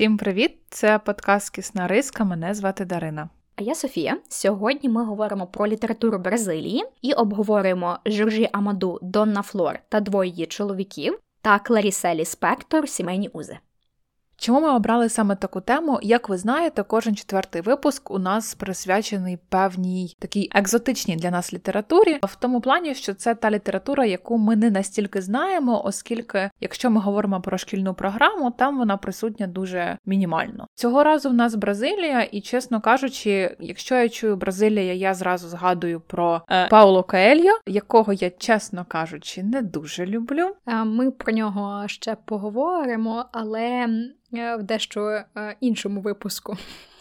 Всім привіт! Це подкаст Кісна Риска. Мене звати Дарина. А я Софія. Сьогодні ми говоримо про літературу Бразилії і обговорюємо Жоржі Амаду Донна Флор та двоє її чоловіків та Кларіселі Спектор Сімейні узи. Чому ми обрали саме таку тему? Як ви знаєте, кожен четвертий випуск у нас присвячений певній такій екзотичній для нас літературі, в тому плані, що це та література, яку ми не настільки знаємо, оскільки, якщо ми говоримо про шкільну програму, там вона присутня дуже мінімально. Цього разу в нас Бразилія, і чесно кажучи, якщо я чую Бразилія, я зразу згадую про е, Пауло Каельо, якого я, чесно кажучи, не дуже люблю. Ми про нього ще поговоримо, але в дещо е, іншому випуску.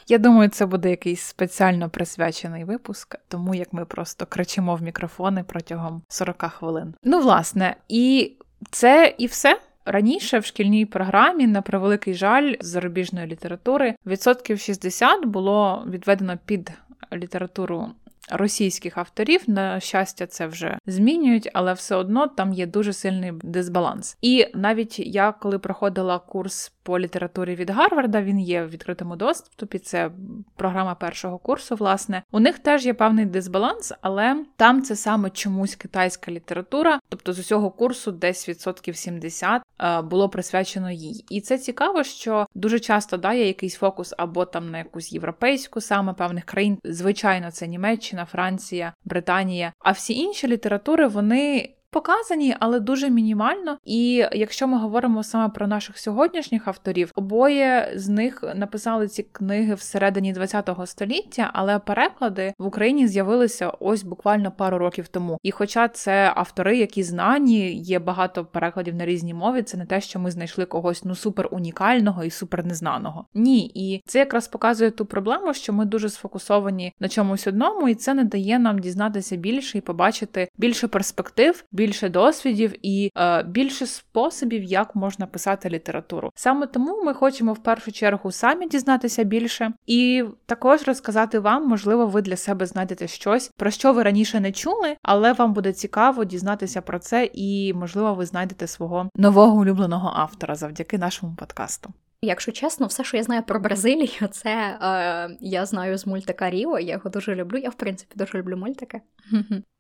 Я думаю, це буде якийсь спеціально присвячений випуск, тому як ми просто кричимо в мікрофони протягом 40 хвилин. Ну, власне, і це і все. Раніше в шкільній програмі, на превеликий жаль, з зарубіжної літератури відсотків 60 було відведено під літературу російських авторів. На щастя, це вже змінюють, але все одно там є дуже сильний дисбаланс. І навіть я, коли проходила курс по літературі від Гарварда, він є в відкритому доступі. Це програма першого курсу. Власне, у них теж є певний дисбаланс, але там це саме чомусь китайська література, тобто з усього курсу десь відсотків 70 е, було присвячено їй. І це цікаво, що дуже часто да, є якийсь фокус або там на якусь європейську, саме певних країн. Звичайно, це Німеччина, Франція, Британія. А всі інші літератури вони показані, але дуже мінімально. І якщо ми говоримо саме про наших сьогоднішніх авторів, обоє з них написали ці книги всередині ХХ століття, але переклади в Україні з'явилися ось буквально пару років тому. І хоча це автори, які знані, є багато перекладів на різні мови, це не те, що ми знайшли когось ну супер унікального і супер незнаного. Ні, і це якраз показує ту проблему, що ми дуже сфокусовані на чомусь одному, і це не дає нам дізнатися більше і побачити більше перспектив більше досвідів і е, більше способів, як можна писати літературу. Саме тому ми хочемо в першу чергу самі дізнатися більше, і також розказати вам, можливо, ви для себе знайдете щось, про що ви раніше не чули, але вам буде цікаво дізнатися про це, і можливо, ви знайдете свого нового улюбленого автора завдяки нашому подкасту. Якщо чесно, все, що я знаю про Бразилію, це е, я знаю з мультика Ріо. Я його дуже люблю. Я в принципі дуже люблю мультики.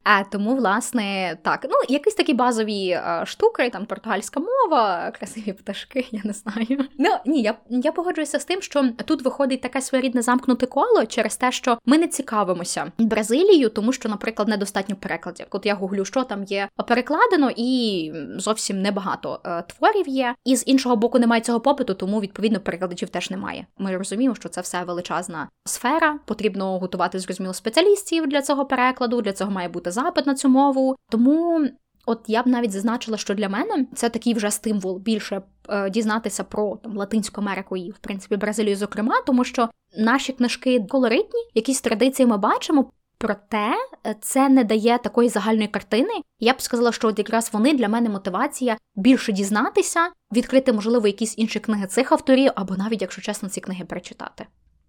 А тому, власне, так, ну якісь такі базові а, штуки, там португальська мова, красиві пташки, я не знаю. Ну ні, я я погоджуюся з тим, що тут виходить таке своєрідне замкнуте коло через те, що ми не цікавимося Бразилією, тому що, наприклад, недостатньо перекладів. От я гуглю, що там є перекладено, і зовсім небагато е, творів є. І з іншого боку, немає цього попиту, тому відповідно перекладачів теж немає. Ми розуміємо, що це все величезна сфера. Потрібно готувати зрозуміло спеціалістів для цього перекладу. Для цього має бути запит на цю мову. Тому. От я б навіть зазначила, що для мене це такий вже стимул більше е, дізнатися про там Латинську Америку і в принципі Бразилію, зокрема, тому що наші книжки колоритні, якісь традиції ми бачимо. Проте е, це не дає такої загальної картини. Я б сказала, що от якраз вони для мене мотивація більше дізнатися, відкрити, можливо, якісь інші книги цих авторів, або навіть, якщо чесно, ці книги перечитати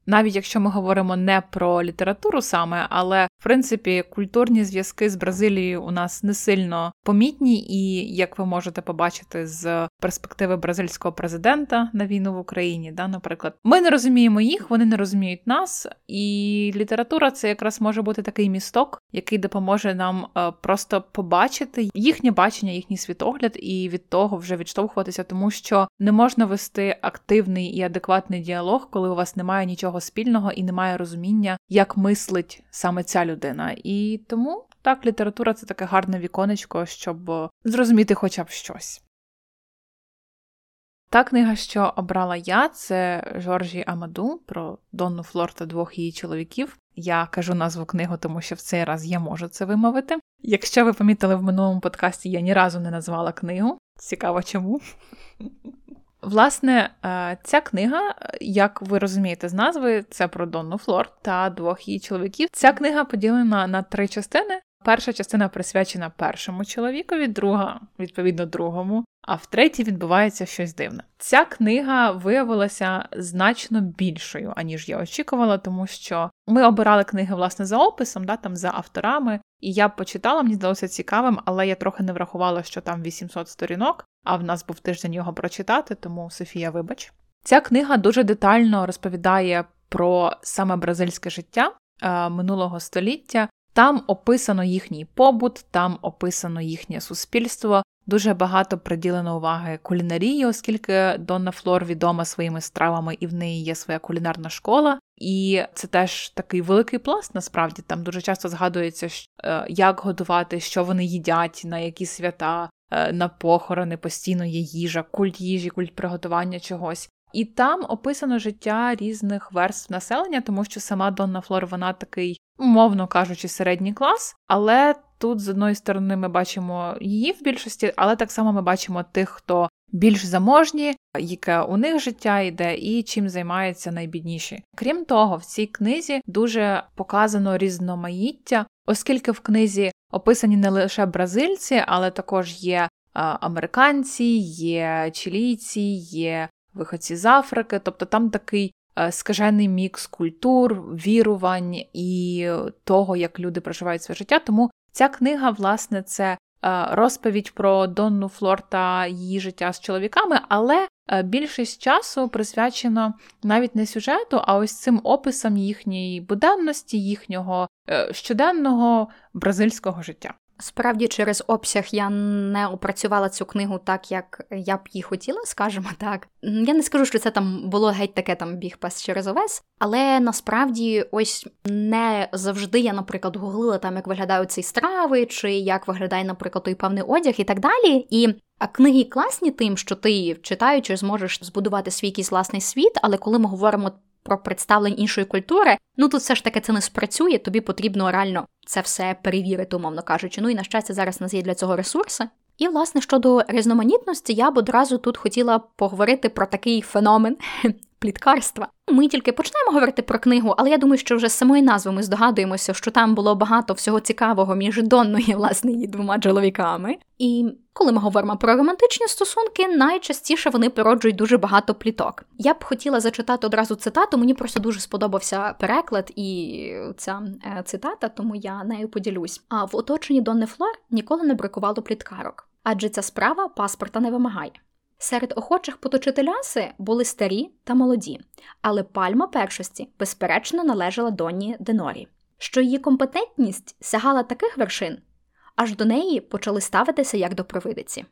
навіть якщо ми говоримо не про літературу саме, але в принципі культурні зв'язки з Бразилією у нас не сильно помітні, і як ви можете побачити з перспективи бразильського президента на війну в Україні, да, наприклад, ми не розуміємо їх, вони не розуміють нас, і література це якраз може бути такий місток, який допоможе нам е, просто побачити їхнє бачення, їхній світогляд, і від того вже відштовхуватися, тому що не можна вести активний і адекватний діалог, коли у вас немає нічого спільного і немає розуміння, як мислить саме ця людина. І тому так, література це таке гарне віконечко, щоб зрозуміти хоча б щось. Та книга, що обрала я, це Жоржі Амаду про Донну Флор та двох її чоловіків. Я кажу назву книгу, тому що в цей раз я можу це вимовити. Якщо ви помітили в минулому подкасті, я ні разу не назвала книгу. Цікаво чому. Власне, е, ця книга, як ви розумієте з назви, це про Донну Флор та двох її чоловіків. Ця книга поділена на три частини. Перша частина присвячена першому чоловікові, друга, відповідно, другому, а в третій відбувається щось дивне. Ця книга виявилася значно більшою, аніж я очікувала, тому що ми обирали книги власне за описом, да, там за авторами, і я почитала, мені здалося цікавим, але я трохи не врахувала, що там 800 сторінок, а в нас був тиждень його прочитати, тому Софія, вибач. Ця книга дуже детально розповідає про саме бразильське життя е, минулого століття. Там описано їхній побут, там описано їхнє суспільство. Дуже багато приділено уваги кулінарії, оскільки Донна Флор відома своїми стравами, і в неї є своя кулінарна школа. І це теж такий великий пласт. Насправді там дуже часто згадується, е, як готувати, що вони їдять, на які свята, е, на похорони постійно є їжа, культ їжі, культ приготування чогось. І там описано життя різних верств населення, тому що сама Донна Флор вона такий, умовно кажучи, середній клас. Але тут з одної сторони ми бачимо її в більшості, але так само ми бачимо тих, хто більш заможні, яке у них життя йде, і чим займаються найбідніші. Крім того, в цій книзі дуже показано різноманіття, оскільки в книзі описані не лише бразильці, але також є. Американці, є чилійці, є виходці з Африки, тобто там такий е, скажений мікс культур, вірувань і того, як люди проживають своє життя. Тому ця книга, власне, це е, розповідь про Донну Флор та її життя з чоловіками, але е, більшість часу присвячено навіть не сюжету, а ось цим описам їхньої буденності, їхнього щоденного бразильського життя. Справді, через обсяг я не опрацювала цю книгу так, як я б її хотіла, скажімо так. Я не скажу, що це там було геть таке там біг пас через овес, але насправді ось не завжди я, наприклад, гуглила там, як виглядають ці страви, чи як виглядає, наприклад, той певний одяг і так далі. І а книги класні тим, що ти читаючи, зможеш збудувати свій якийсь власний світ, але коли ми говоримо про представлення іншої культури, ну тут все ж таки це не спрацює, тобі потрібно реально це все перевірити, умовно кажучи. Ну і на щастя, зараз у нас є для цього ресурси. І, власне, щодо різноманітності, я б одразу тут хотіла поговорити про такий феномен пліткарства. Ми тільки почнемо говорити про книгу, але я думаю, що вже з самої назви ми здогадуємося, що там було багато всього цікавого між Донною, власне, її двома чоловіками. І коли ми говоримо про романтичні стосунки, найчастіше вони породжують дуже багато пліток. Я б хотіла зачитати одразу цитату. Мені просто дуже сподобався переклад і ця е, цитата, тому я нею поділюсь. А в оточенні Донни Флор ніколи не бракувало пліткарок, адже ця справа паспорта не вимагає. Серед охочих поточити ляси були старі та молоді, але пальма першості, безперечно, належала Донні Денорі, що її компетентність сягала таких вершин, аж до неї почали ставитися як до провидиці.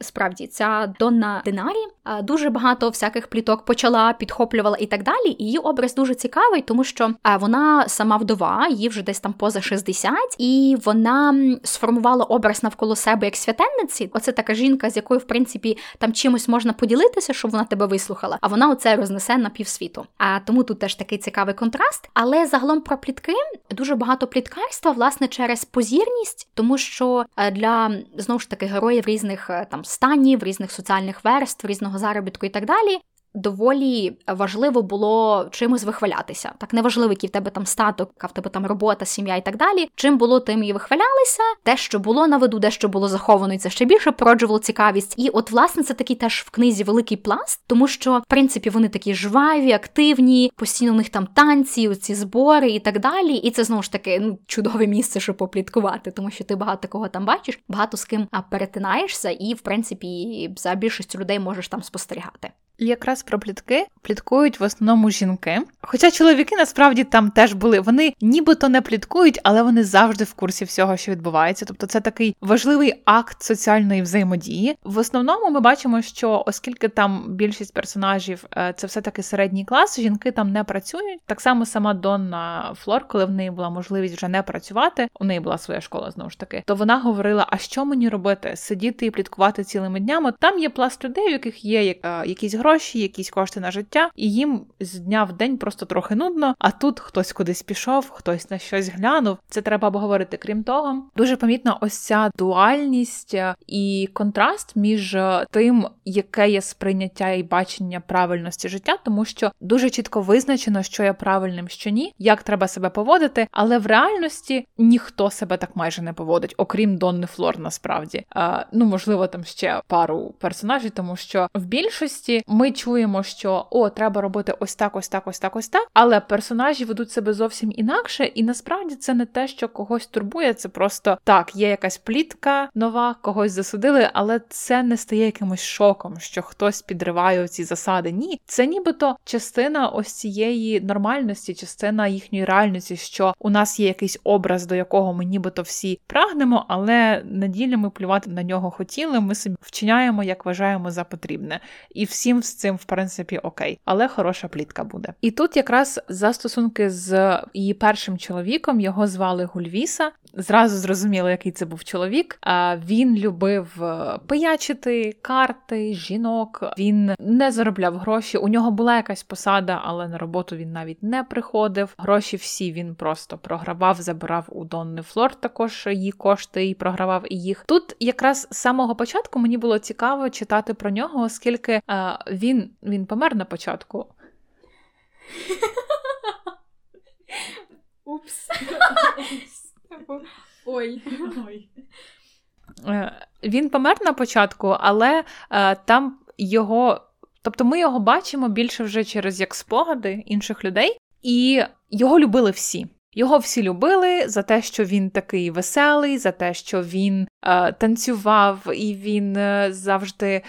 Справді, ця Донна Динарі дуже багато всяких пліток почала, підхоплювала і так далі. Її образ дуже цікавий, тому що вона сама вдова, їй вже десь там поза 60, і вона сформувала образ навколо себе як святенниці. Оце така жінка, з якою, в принципі, там чимось можна поділитися, щоб вона тебе вислухала. А вона оце рознесе на півсвіту. А тому тут теж такий цікавий контраст. Але загалом про плітки дуже багато пліткарства, власне, через позірність, тому що для знову ж таки героїв різних е, там в різних соціальних верств, різного заробітку і так далі доволі важливо було чимось вихвалятися. Так неважливо, який в тебе там статок, яка в тебе там робота, сім'я і так далі. Чим було, тим і вихвалялися. Те, що було на виду, де що було заховано, і це ще більше породжувало цікавість. І от, власне, це такий теж в книзі великий пласт, тому що в принципі вони такі жваві, активні, постійно у них там танці, ці збори і так далі. І це знову ж таки ну чудове місце, щоб попліткувати, тому що ти багато кого там бачиш, багато з ким перетинаєшся, і в принципі за більшістю людей можеш там спостерігати. Якраз про плітки пліткують в основному жінки. Хоча чоловіки насправді там теж були, вони нібито не пліткують, але вони завжди в курсі всього, що відбувається. Тобто це такий важливий акт соціальної взаємодії. В основному ми бачимо, що оскільки там більшість персонажів е, це все таки середній клас, жінки там не працюють. Так само сама Донна Флор, коли в неї була можливість вже не працювати, у неї була своя школа знову ж таки, то вона говорила: а що мені робити? Сидіти і пліткувати цілими днями? Там є пласт людей, у яких є е, якісь гроші, якісь кошти на життя, і їм з дня в день просто трохи нудно. А тут хтось кудись пішов, хтось на щось глянув. Це треба обговорити. Крім того, дуже помітна ось ця дуальність е, і контраст між е, тим, яке є сприйняття і бачення правильності життя, тому що дуже чітко визначено, що є правильним, що ні, як треба себе поводити, але в реальності ніхто себе так майже не поводить, окрім Донни Флор, насправді. А, Ну можливо, там ще пару персонажів, тому що в більшості ми чуємо, що о, треба робити ось так, ось так, ось так, ось так. Але персонажі ведуть себе зовсім інакше, і насправді це не те, що когось турбує. Це просто так, є якась плітка нова, когось засудили, але це не стає якимось шоком, що хтось підриває ці засади. Ні, це нібито частина ось цієї нормальності, частина їхньої реальності, що у нас є якийсь образ, до якого ми нібито всі прагнемо, але на ділі ми плювати на нього хотіли. Ми собі вчиняємо, як вважаємо за потрібне. І всім з цим, в принципі, окей, але хороша плітка буде. І тут якраз за стосунки з її першим чоловіком його звали Гульвіса. Зразу зрозуміло, який це був чоловік. Він любив е, пиячити карти, жінок. Він не заробляв гроші. У нього була якась посада, але на роботу він навіть не приходив. Гроші всі він просто програвав, забирав у Донни Флор також її кошти і програвав і їх. Тут якраз з самого початку мені було цікаво читати про нього, оскільки е, він, він помер на початку. Упс. Ой. Е, він помер на початку, але е, там його. Тобто ми його бачимо більше вже через як спогади інших людей, і його любили всі. Його всі любили за те, що він такий веселий, за те, що він е, танцював і він е, завжди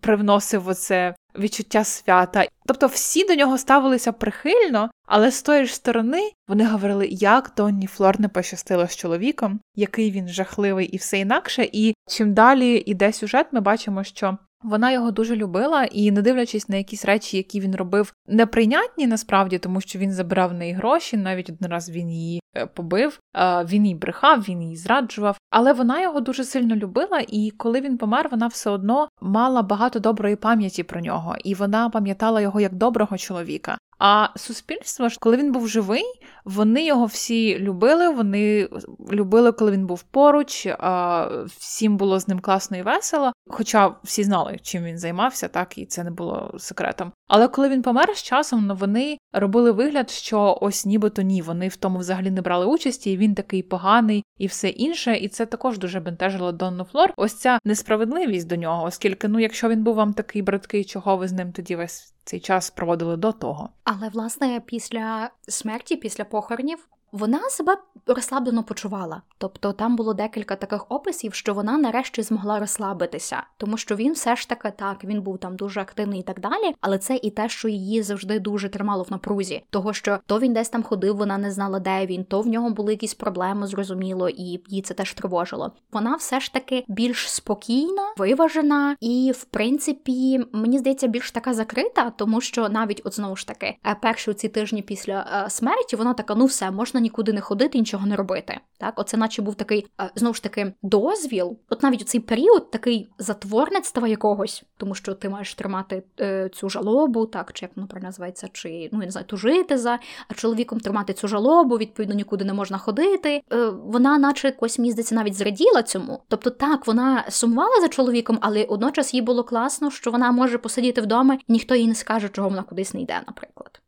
привносив оце відчуття свята. Тобто всі до нього ставилися прихильно, але з тої ж сторони вони говорили, як Донні Флор не пощастило з чоловіком, який він жахливий і все інакше. І чим далі йде сюжет, ми бачимо, що вона його дуже любила, і, не дивлячись на якісь речі, які він робив, неприйнятні насправді, тому що він забирав в неї гроші, навіть один раз він її е, побив, він її брехав, він її зраджував. Але вона його дуже сильно любила, і коли він помер, вона все одно мала багато доброї пам'яті про нього, і вона пам'ятала його як доброго чоловіка. А суспільство ж, коли він був живий, вони його всі любили. Вони любили, коли він був поруч. Всім було з ним класно і весело. Хоча всі знали, чим він займався, так і це не було секретом. Але коли він помер з часом, ну вони робили вигляд, що ось нібито ні, вони в тому взагалі не брали участі, і він такий поганий і все інше. І це також дуже бентежило Донну Флор. Ось ця несправедливість до нього, оскільки, ну, якщо він був вам такий браткий, чого ви з ним тоді весь цей час проводили до того. Але власне після смерті, після похоронів, вона себе розслаблено почувала. Тобто там було декілька таких описів, що вона нарешті змогла розслабитися, тому що він все ж таки так, він був там дуже активний і так далі. Але це і те, що її завжди дуже тримало в напрузі, того що то він десь там ходив, вона не знала, де він, то в нього були якісь проблеми, зрозуміло, і її це теж тривожило. Вона все ж таки більш спокійна, виважена, і в принципі, мені здається, більш така закрита, тому що навіть от знову ж таки, е, перші ці тижні після е, смерті вона така: ну все можна нікуди не ходити, нічого не робити. Так, оце, наче був такий е, знову ж таки дозвіл. От навіть у цей період такий затворництва якогось, тому що ти маєш тримати е, цю жалобу, так чи як воно називається, чи ну я не знаю, тужити за чоловіком тримати цю жалобу, відповідно нікуди не можна ходити. Е, вона, наче якось мені здається, навіть зраділа цьому. Тобто, так вона сумувала за чоловіком, але одночас їй було класно, що вона може посидіти вдома, ніхто їй не скаже, чого вона кудись не йде, наприклад.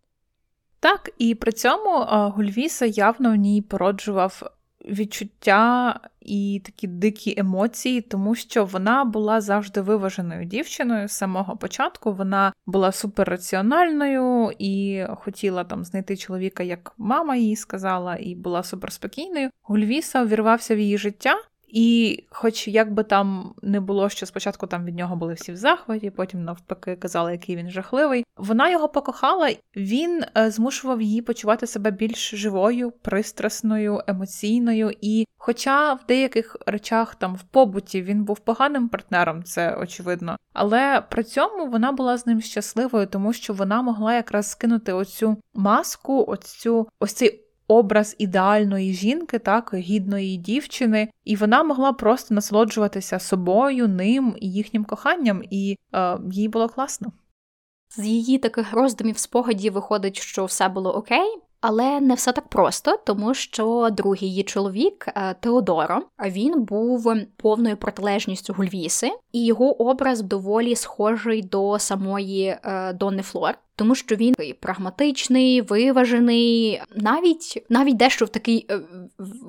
Так, і при цьому Гульвіса явно в ній породжував відчуття і такі дикі емоції, тому що вона була завжди виваженою дівчиною з самого початку. Вона була суперраціональною і хотіла там знайти чоловіка, як мама їй сказала, і була суперспокійною. Гульвіса увірвався в її життя. І, хоч як би там не було, що спочатку там від нього були всі в захваті, потім навпаки казали, який він жахливий. Вона його покохала, він е, змушував її почувати себе більш живою, пристрасною, емоційною. І, хоча в деяких речах там в побуті він був поганим партнером, це очевидно, але при цьому вона була з ним щасливою, тому що вона могла якраз скинути оцю маску, оцю ось цей образ ідеальної жінки, так, гідної дівчини, і вона могла просто насолоджуватися собою, ним і їхнім коханням, і е, їй було класно. З її таких роздумів спогадів виходить, що все було окей. Але не все так просто, тому що другий її чоловік е, Теодоро він був повною протилежністю Гульвіси, і його образ доволі схожий до самої е, Донни Флор. Тому що він прагматичний, виважений, навіть навіть дещо в такий е,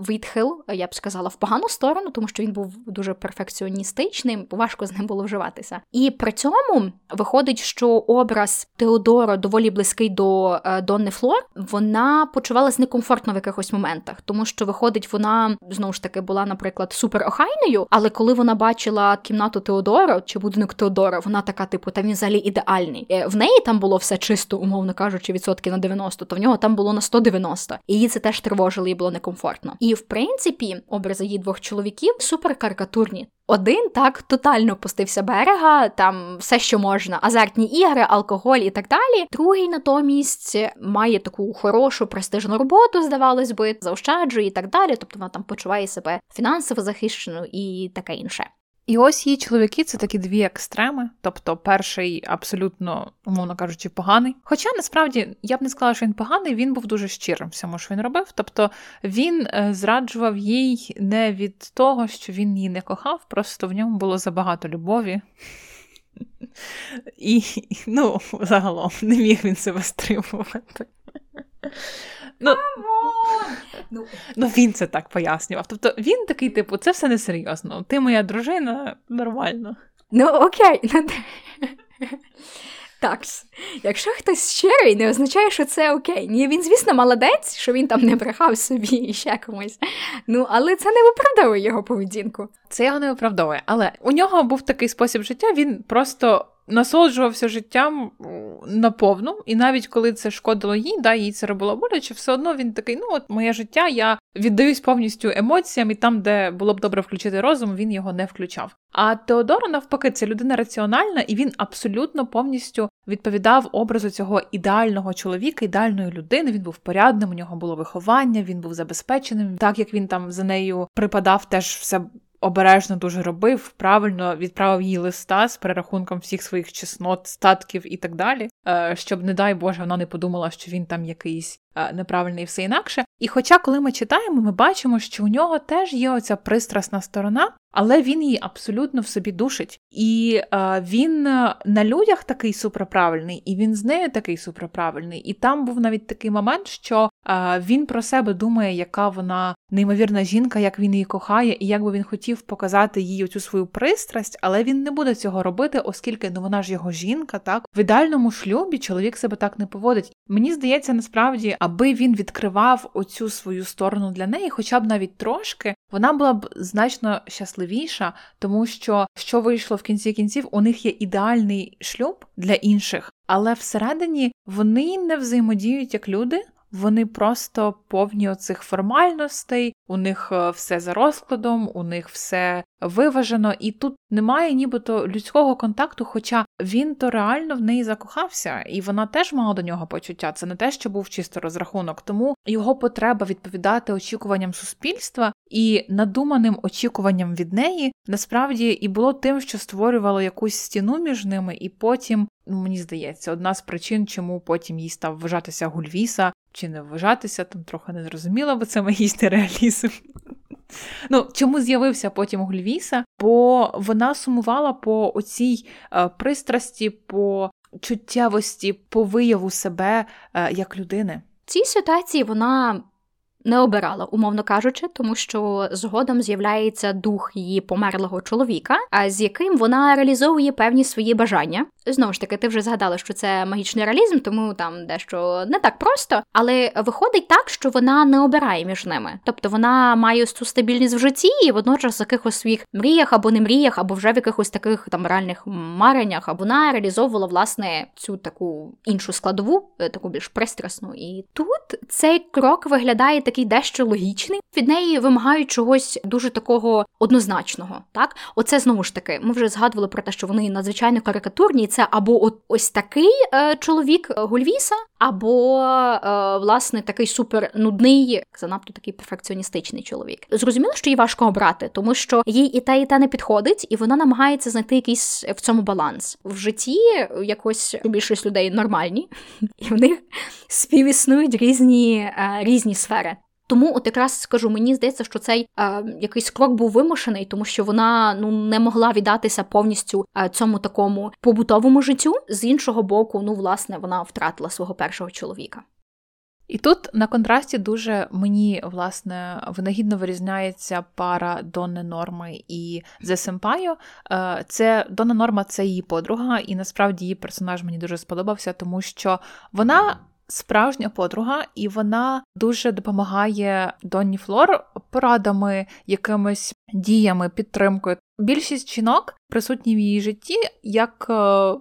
відхил, я б сказала, в погану сторону, тому що він був дуже перфекціоністичним, важко з ним було вживатися. І при цьому виходить, що образ Теодора доволі близький до е, Донни Флор. Вона почувалась некомфортно в якихось моментах, тому що виходить, вона знову ж таки була, наприклад, суперохайною, але коли вона бачила кімнату Теодора чи будинок Теодора, вона така, типу, та він взагалі ідеальний. Е, в неї там було все чисто, умовно кажучи, відсотки на 90, то в нього там було на 190. І її це теж тривожило, і було некомфортно. І в принципі, образи її двох чоловіків суперкарикатурні. Один так тотально пустився берега, там все, що можна, азартні ігри, алкоголь і так далі. Другий натомість має таку хорошу престижну роботу, здавалось би, заощаджує і так далі. Тобто вона там почуває себе фінансово захищеною і таке інше. І ось її чоловіки це такі дві екстреми. Тобто, перший абсолютно, умовно кажучи, поганий. Хоча насправді я б не сказала, що він поганий, він був дуже щирим всьому, що він робив. Тобто він е, зраджував їй не від того, що він її не кохав, просто в ньому було забагато любові. І, ну, загалом, не міг він себе стримувати. Ну, ну, ну, він це так пояснював. Тобто він такий, типу, це все несерйозно. Ти моя дружина, нормально. Ну, окей. Так, якщо хтось щирий, не означає, що це окей. Ні, він, звісно, молодець, що він там не брехав собі і ще комусь. Ну, але це не виправдовує його поведінку. Це його не виправдовує. Але у нього був такий спосіб життя, він просто насолоджувався життям наповну, і навіть коли це шкодило їй, да, їй це робило боляче, все одно він такий: ну от моє життя, я віддаюсь повністю емоціям, і там, де було б добре включити розум, він його не включав. А Теодора, навпаки, це людина раціональна, і він абсолютно повністю відповідав образу цього ідеального чоловіка, ідеальної людини. Він був порядним, у нього було виховання, він був забезпеченим. Так як він там за нею припадав, теж все обережно дуже робив, правильно відправив їй листа з перерахунком всіх своїх чеснот, статків і так далі, е, щоб, не дай Боже, вона не подумала, що він там якийсь е, неправильний і все інакше. І хоча, коли ми читаємо, ми бачимо, що у нього теж є оця пристрасна сторона, але він її абсолютно в собі душить. І е, він на людях такий суперправильний, і він з нею такий суперправильний. І там був навіть такий момент, що він про себе думає, яка вона неймовірна жінка, як він її кохає, і як би він хотів показати їй оцю свою пристрасть, але він не буде цього робити, оскільки ну вона ж його жінка, так в ідеальному шлюбі чоловік себе так не поводить. Мені здається, насправді, аби він відкривав оцю свою сторону для неї, хоча б навіть трошки, вона була б значно щасливіша, тому що що вийшло в кінці кінців, у них є ідеальний шлюб для інших, але всередині вони не взаємодіють як люди. Вони просто повні оцих формальностей, у них е, все за розкладом, у них все виважено, і тут немає нібито людського контакту, хоча він то реально в неї закохався, і вона теж мала до нього почуття. Це не те, що був чисто розрахунок. Тому його потреба відповідати очікуванням суспільства і надуманим очікуванням від неї насправді і було тим, що створювало якусь стіну між ними, і потім, ну мені здається, одна з причин, чому потім їй став вважатися Гульвіса. Чи не вважатися, там трохи не зрозуміла, бо це магістр реалізм. Ну, чому з'явився потім Гульвіса? Бо вона сумувала по оцій е, пристрасті, по чуттєвості, по вияву себе е, як людини. В цій ситуації вона не обирала, умовно кажучи, тому що згодом з'являється дух її померлого чоловіка, а з яким вона реалізовує певні свої бажання. Знову ж таки, ти вже згадала, що це магічний реалізм, тому там дещо не так просто, але виходить так, що вона не обирає між ними. Тобто вона має цю стабільність в житті і водночас в якихось своїх мріях або не мріях, або вже в якихось таких там реальних мареннях, а вона реалізовувала власне цю таку іншу складову, е, таку більш пристрасну. І тут цей крок виглядає такий дещо логічний. Від неї вимагають чогось дуже такого однозначного. Так, оце знову ж таки, ми вже згадували про те, що вони надзвичайно карикатурні. Це або ось такий е, чоловік е, Гульвіса, або е, власне такий супер нудний, занадто такий перфекціоністичний чоловік. Зрозуміло, що їй важко обрати, тому що їй і те, і те не підходить, і вона намагається знайти якийсь в цьому баланс в житті. Якось більшість людей нормальні, і в них співіснують різні, е, різні сфери. Тому, от якраз скажу, мені здається, що цей е, якийсь крок був вимушений, тому що вона ну не могла віддатися повністю е, цьому такому побутовому життю. З іншого боку, ну власне, вона втратила свого першого чоловіка. І тут на контрасті дуже мені власне винагідно вирізняється пара Донни Норми і Зе Семпайо. Це Донна Норма це її подруга, і насправді її персонаж мені дуже сподобався, тому що вона. Справжня подруга, і вона дуже допомагає Донні Флор порадами, якимись діями, підтримкою. Більшість жінок присутні в її житті як е,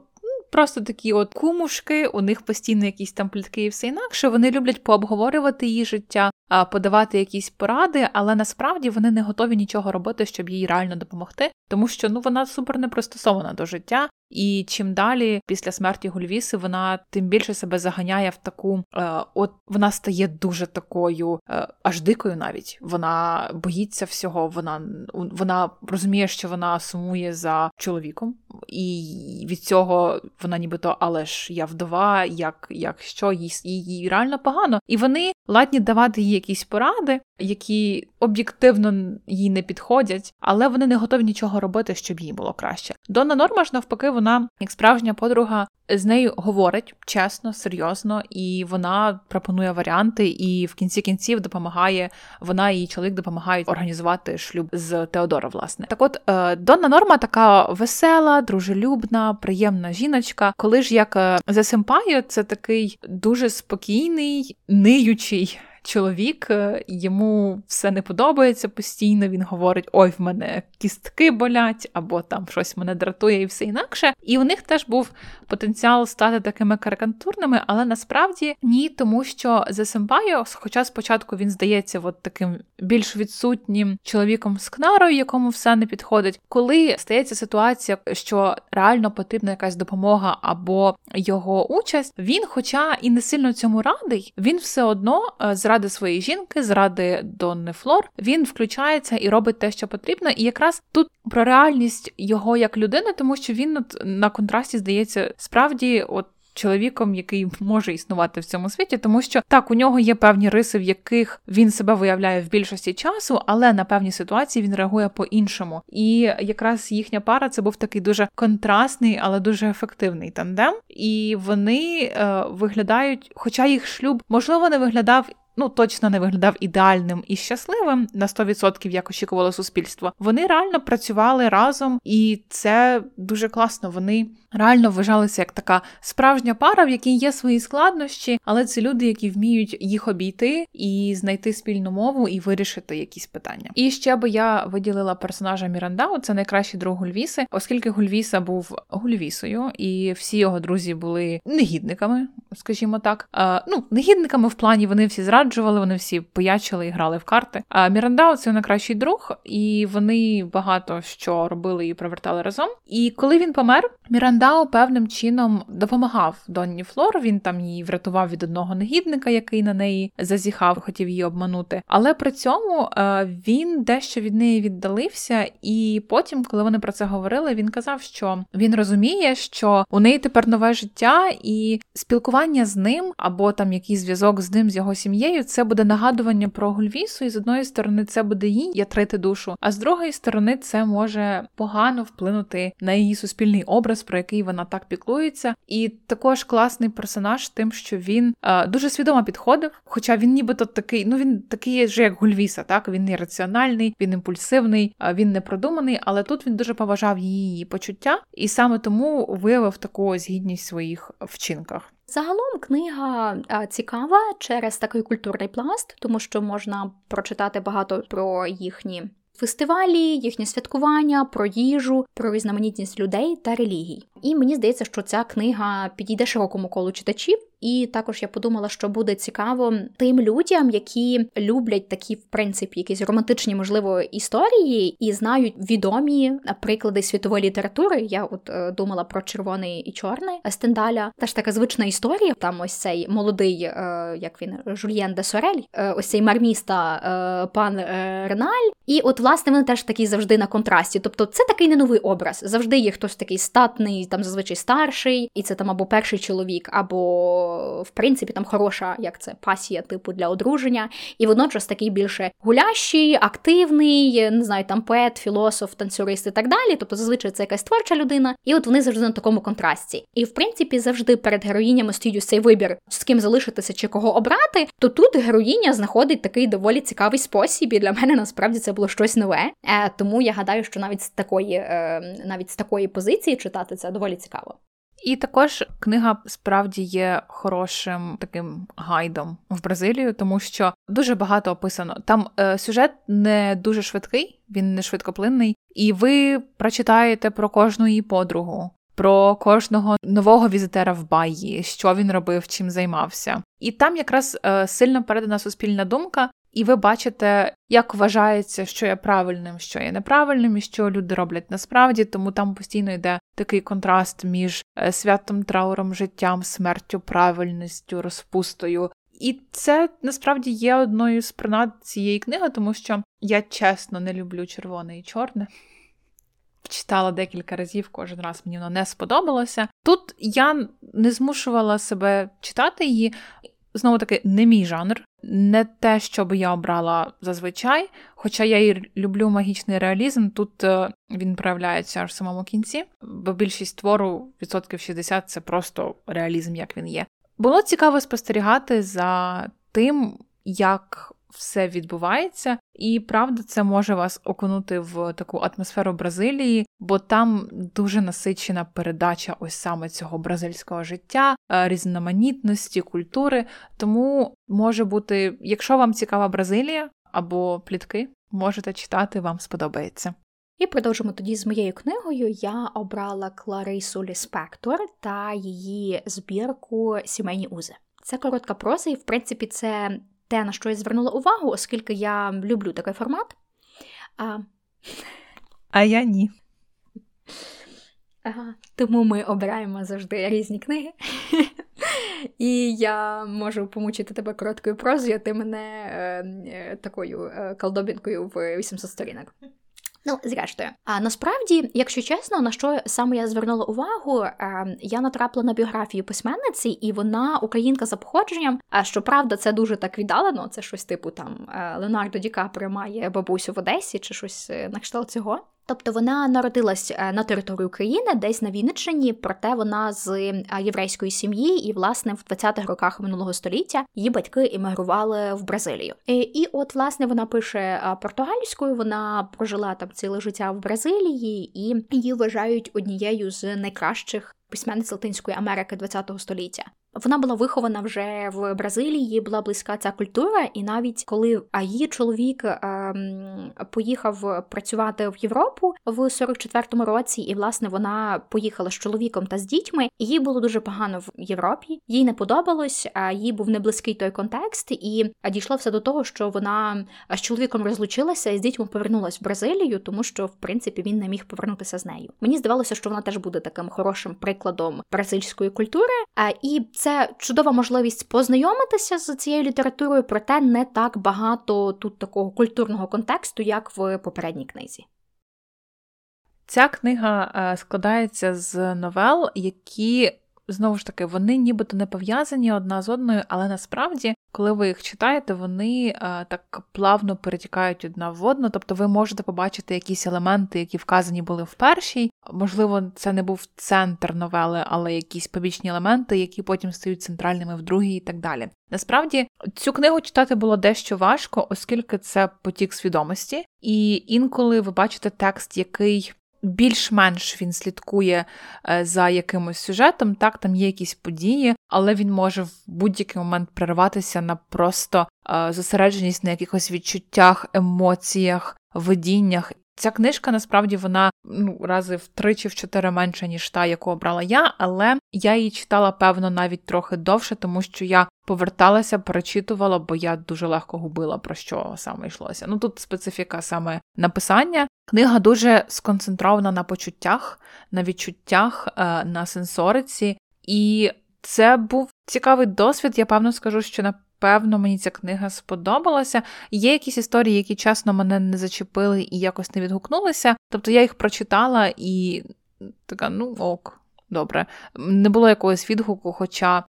просто такі от кумушки, у них постійно якісь там плітки і все інакше. Вони люблять пообговорювати її життя, подавати якісь поради, але насправді вони не готові нічого робити, щоб їй реально допомогти, тому що ну вона супер не пристосована до життя. І чим далі після смерті Гульвіси вона тим більше себе заганяє в таку, е, от вона стає дуже такою, е, аж дикою навіть. Вона боїться всього, вона вона розуміє, що вона сумує за чоловіком, і від цього вона нібито, але ж я вдова, як як що їй, їй реально погано. І вони ладні давати їй якісь поради, які об'єктивно їй не підходять, але вони не готові нічого робити, щоб їй було краще. Дона Норма ж навпаки, вона як справжня подруга з нею говорить чесно, серйозно, і вона пропонує варіанти, і в кінці кінців допомагає. Вона і її чоловік допомагають організувати шлюб з Теодора. Власне, так, от е, Донна Норма така весела, дружелюбна, приємна жіночка. Коли ж як е, за Семпаю, це такий дуже спокійний, ниючий чоловік, е, йому все не подобається постійно. Він говорить: Ой, в мене кістки болять, або там щось мене дратує і все інакше. І у них теж був потенціал стати такими карикатурними, але насправді ні, тому що за Семпайо, хоча спочатку він здається, от таким більш відсутнім чоловіком з кнарою, якому все не підходить, коли стається ситуація, що реально потрібна якась допомога або його участь, він, хоча і не сильно цьому радий, він все одно е, зради своєї жінки, зради Донни Флор, він включається і робить те, що потрібно, і якраз тут про реальність його як людини, тому що він от на контрасті здається справді, от. Чоловіком, який може існувати в цьому світі, тому що так у нього є певні риси, в яких він себе виявляє в більшості часу, але на певні ситуації він реагує по-іншому. І якраз їхня пара це був такий дуже контрастний, але дуже ефективний тандем. І вони е, виглядають, хоча їх шлюб можливо не виглядав ну точно не виглядав ідеальним і щасливим на 100%, як очікувало суспільство. Вони реально працювали разом, і це дуже класно. Вони реально вважалися як така справжня пара, в якій є свої складнощі, але це люди, які вміють їх обійти і знайти спільну мову і вирішити якісь питання. І ще би я виділила персонажа Мірандау, це найкращий друг Гульвіси, оскільки Гульвіса був Гульвісою, і всі його друзі були негідниками, скажімо так. А, ну, негідниками в плані вони всі зраджували, вони всі поячили і грали в карти. А Мірандау це найкращий друг, і вони багато що робили і провертали разом. І коли він помер, Мірандау Рандао певним чином допомагав Донні Флор. Він там її врятував від одного негідника, який на неї зазіхав, хотів її обманути. Але при цьому е, він дещо від неї віддалився, і потім, коли вони про це говорили, він казав, що він розуміє, що у неї тепер нове життя, і спілкування з ним або там якийсь зв'язок з ним, з його сім'єю, це буде нагадування про Гульвісу, і з одної сторони це буде їй ятрити душу, а з другої сторони це може погано вплинути на її суспільний образ, про який вона так піклується. І також класний персонаж, тим, що він е, дуже свідомо підходив. Хоча він нібито такий, ну він такий же, як Гульвіса, так він раціональний, він імпульсивний, е, він непродуманий, але тут він дуже поважав її почуття і саме тому виявив таку ось гідність в своїх вчинках. Загалом книга цікава через такий культурний пласт, тому що можна прочитати багато про їхні фестивалі, їхнє святкування, про їжу, про різноманітність людей та релігій. І мені здається, що ця книга підійде широкому колу читачів. І також я подумала, що буде цікаво тим людям, які люблять такі, в принципі, якісь романтичні, можливо, історії і знають відомі приклади світової літератури. Я от е, думала про червоний і чорний Стендаля. Теж така звична історія. Там ось цей молодий, е, як він Жульєн де Сорель, е, ось цей марміста е, пан е, Реналь. І от, власне, вони теж такі завжди на контрасті. Тобто, це такий не новий образ. Завжди є хтось такий статний, там зазвичай старший, і це там або перший чоловік, або в принципі там хороша, як це пасія, типу для одруження, і водночас такий більше гулящий, активний, не знаю, там поет, філософ, танцюрист і так далі. Тобто, зазвичай це якась творча людина, і от вони завжди на такому контрасті. І в принципі, завжди перед героїнями стоїть цей вибір, з ким залишитися чи кого обрати. То тут героїня знаходить такий доволі цікавий спосіб, і для мене насправді це було щось нове. Е, Тому я гадаю, що навіть з такої, е, навіть з такої позиції читати це доволі цікаво. І також книга справді є хорошим таким гайдом в Бразилію, тому що дуже багато описано. Там е, сюжет не дуже швидкий, він не швидкоплинний, і ви прочитаєте про кожну її подругу. Про кожного нового візитера в Баї, що він робив, чим займався, і там якраз е, сильно передана суспільна думка, і ви бачите, як вважається, що є правильним, що є неправильним, і що люди роблять насправді, тому там постійно йде такий контраст між е, святом, трауром, життям, смертю, правильністю, розпустою. І це насправді є одною з принад цієї книги, тому що я чесно не люблю червоне і чорне. Читала декілька разів, кожен раз мені воно не сподобалося. Тут я не змушувала себе читати її. Знову таки, не мій жанр, не те, що би я обрала зазвичай. Хоча я і люблю магічний реалізм, тут е, він проявляється аж в самому кінці, бо більшість твору, відсотків 60 це просто реалізм, як він є. Було цікаво спостерігати за тим, як все відбувається, і правда, це може вас окунути в таку атмосферу Бразилії, бо там дуже насичена передача ось саме цього бразильського життя, е, різноманітності, культури. Тому може бути, якщо вам цікава Бразилія або плітки, можете читати, вам сподобається. І продовжимо тоді з моєю книгою. Я обрала Кларису Ліспектор та її збірку Сімейні узи. Це коротка проза, і в принципі це те, на що я звернула увагу, оскільки я люблю такий формат. А а я ні. Ага, Тому ми обираємо завжди різні книги. І я можу помучити тебе короткою прозою, а ти мене е, е, такою е, колдобінкою в 800 сторінок. Ну, зрештою, а насправді, якщо чесно, на що саме я звернула увагу, е, я натрапила на біографію письменниці, і вона українка за походженням. А щоправда, це дуже так віддалено. Це щось типу там е, Леонардо Ді Каприо має бабусю в Одесі чи щось е, на кшталт цього. Тобто вона народилась е, на території України, десь на Вінниччині, проте вона з е, єврейської сім'ї, і власне в 20-х роках минулого століття її батьки іммігрували в Бразилію. І, і от власне вона пише е, португальською. Вона прожила там ціле життя в Бразилії, і її вважають однією з найкращих письменниць Латинської Америки ХХ століття. Вона була вихована вже в Бразилії, була близька ця культура, і навіть коли її чоловік ем, поїхав працювати в Європу в 44-му році, і власне вона поїхала з чоловіком та з дітьми. і Їй було дуже погано в Європі. Їй не подобалось, а їй був неблизький той контекст, і дійшло все до того, що вона з чоловіком розлучилася і з дітьми повернулася в Бразилію, тому що в принципі він не міг повернутися з нею. Мені здавалося, що вона теж буде таким хорошим прикладом бразильської культури. І це чудова можливість познайомитися з цією літературою, проте не так багато тут такого культурного контексту, як в попередній книзі. Ця книга е, складається з новел, які знову ж таки вони нібито не пов'язані одна з одною, але насправді коли ви їх читаєте, вони е, так плавно перетікають одна в одну, тобто ви можете побачити якісь елементи, які вказані були в першій. Можливо, це не був центр новели, але якісь побічні елементи, які потім стають центральними в другій, і так далі. Насправді цю книгу читати було дещо важко, оскільки це потік свідомості, і інколи ви бачите текст, який більш-менш він слідкує е, за якимось сюжетом, так, там є якісь події, але він може в будь-який момент перерватися на просто е, зосередженість на якихось відчуттях, емоціях, видіннях. Ця книжка насправді вона ну рази в три чи в чотири менше, ніж та, яку обрала я, але я її читала, певно, навіть трохи довше, тому що я поверталася, перечитувала, бо я дуже легко губила про що саме йшлося. Ну тут специфіка саме написання. Книга дуже сконцентрована на почуттях, на відчуттях, е, на сенсориці, і це був цікавий досвід. Я певно скажу, що на Певно, мені ця книга сподобалася. Є якісь історії, які чесно мене не зачепили і якось не відгукнулися. Тобто я їх прочитала і така, ну ок, добре. Не було якогось відгуку, хоча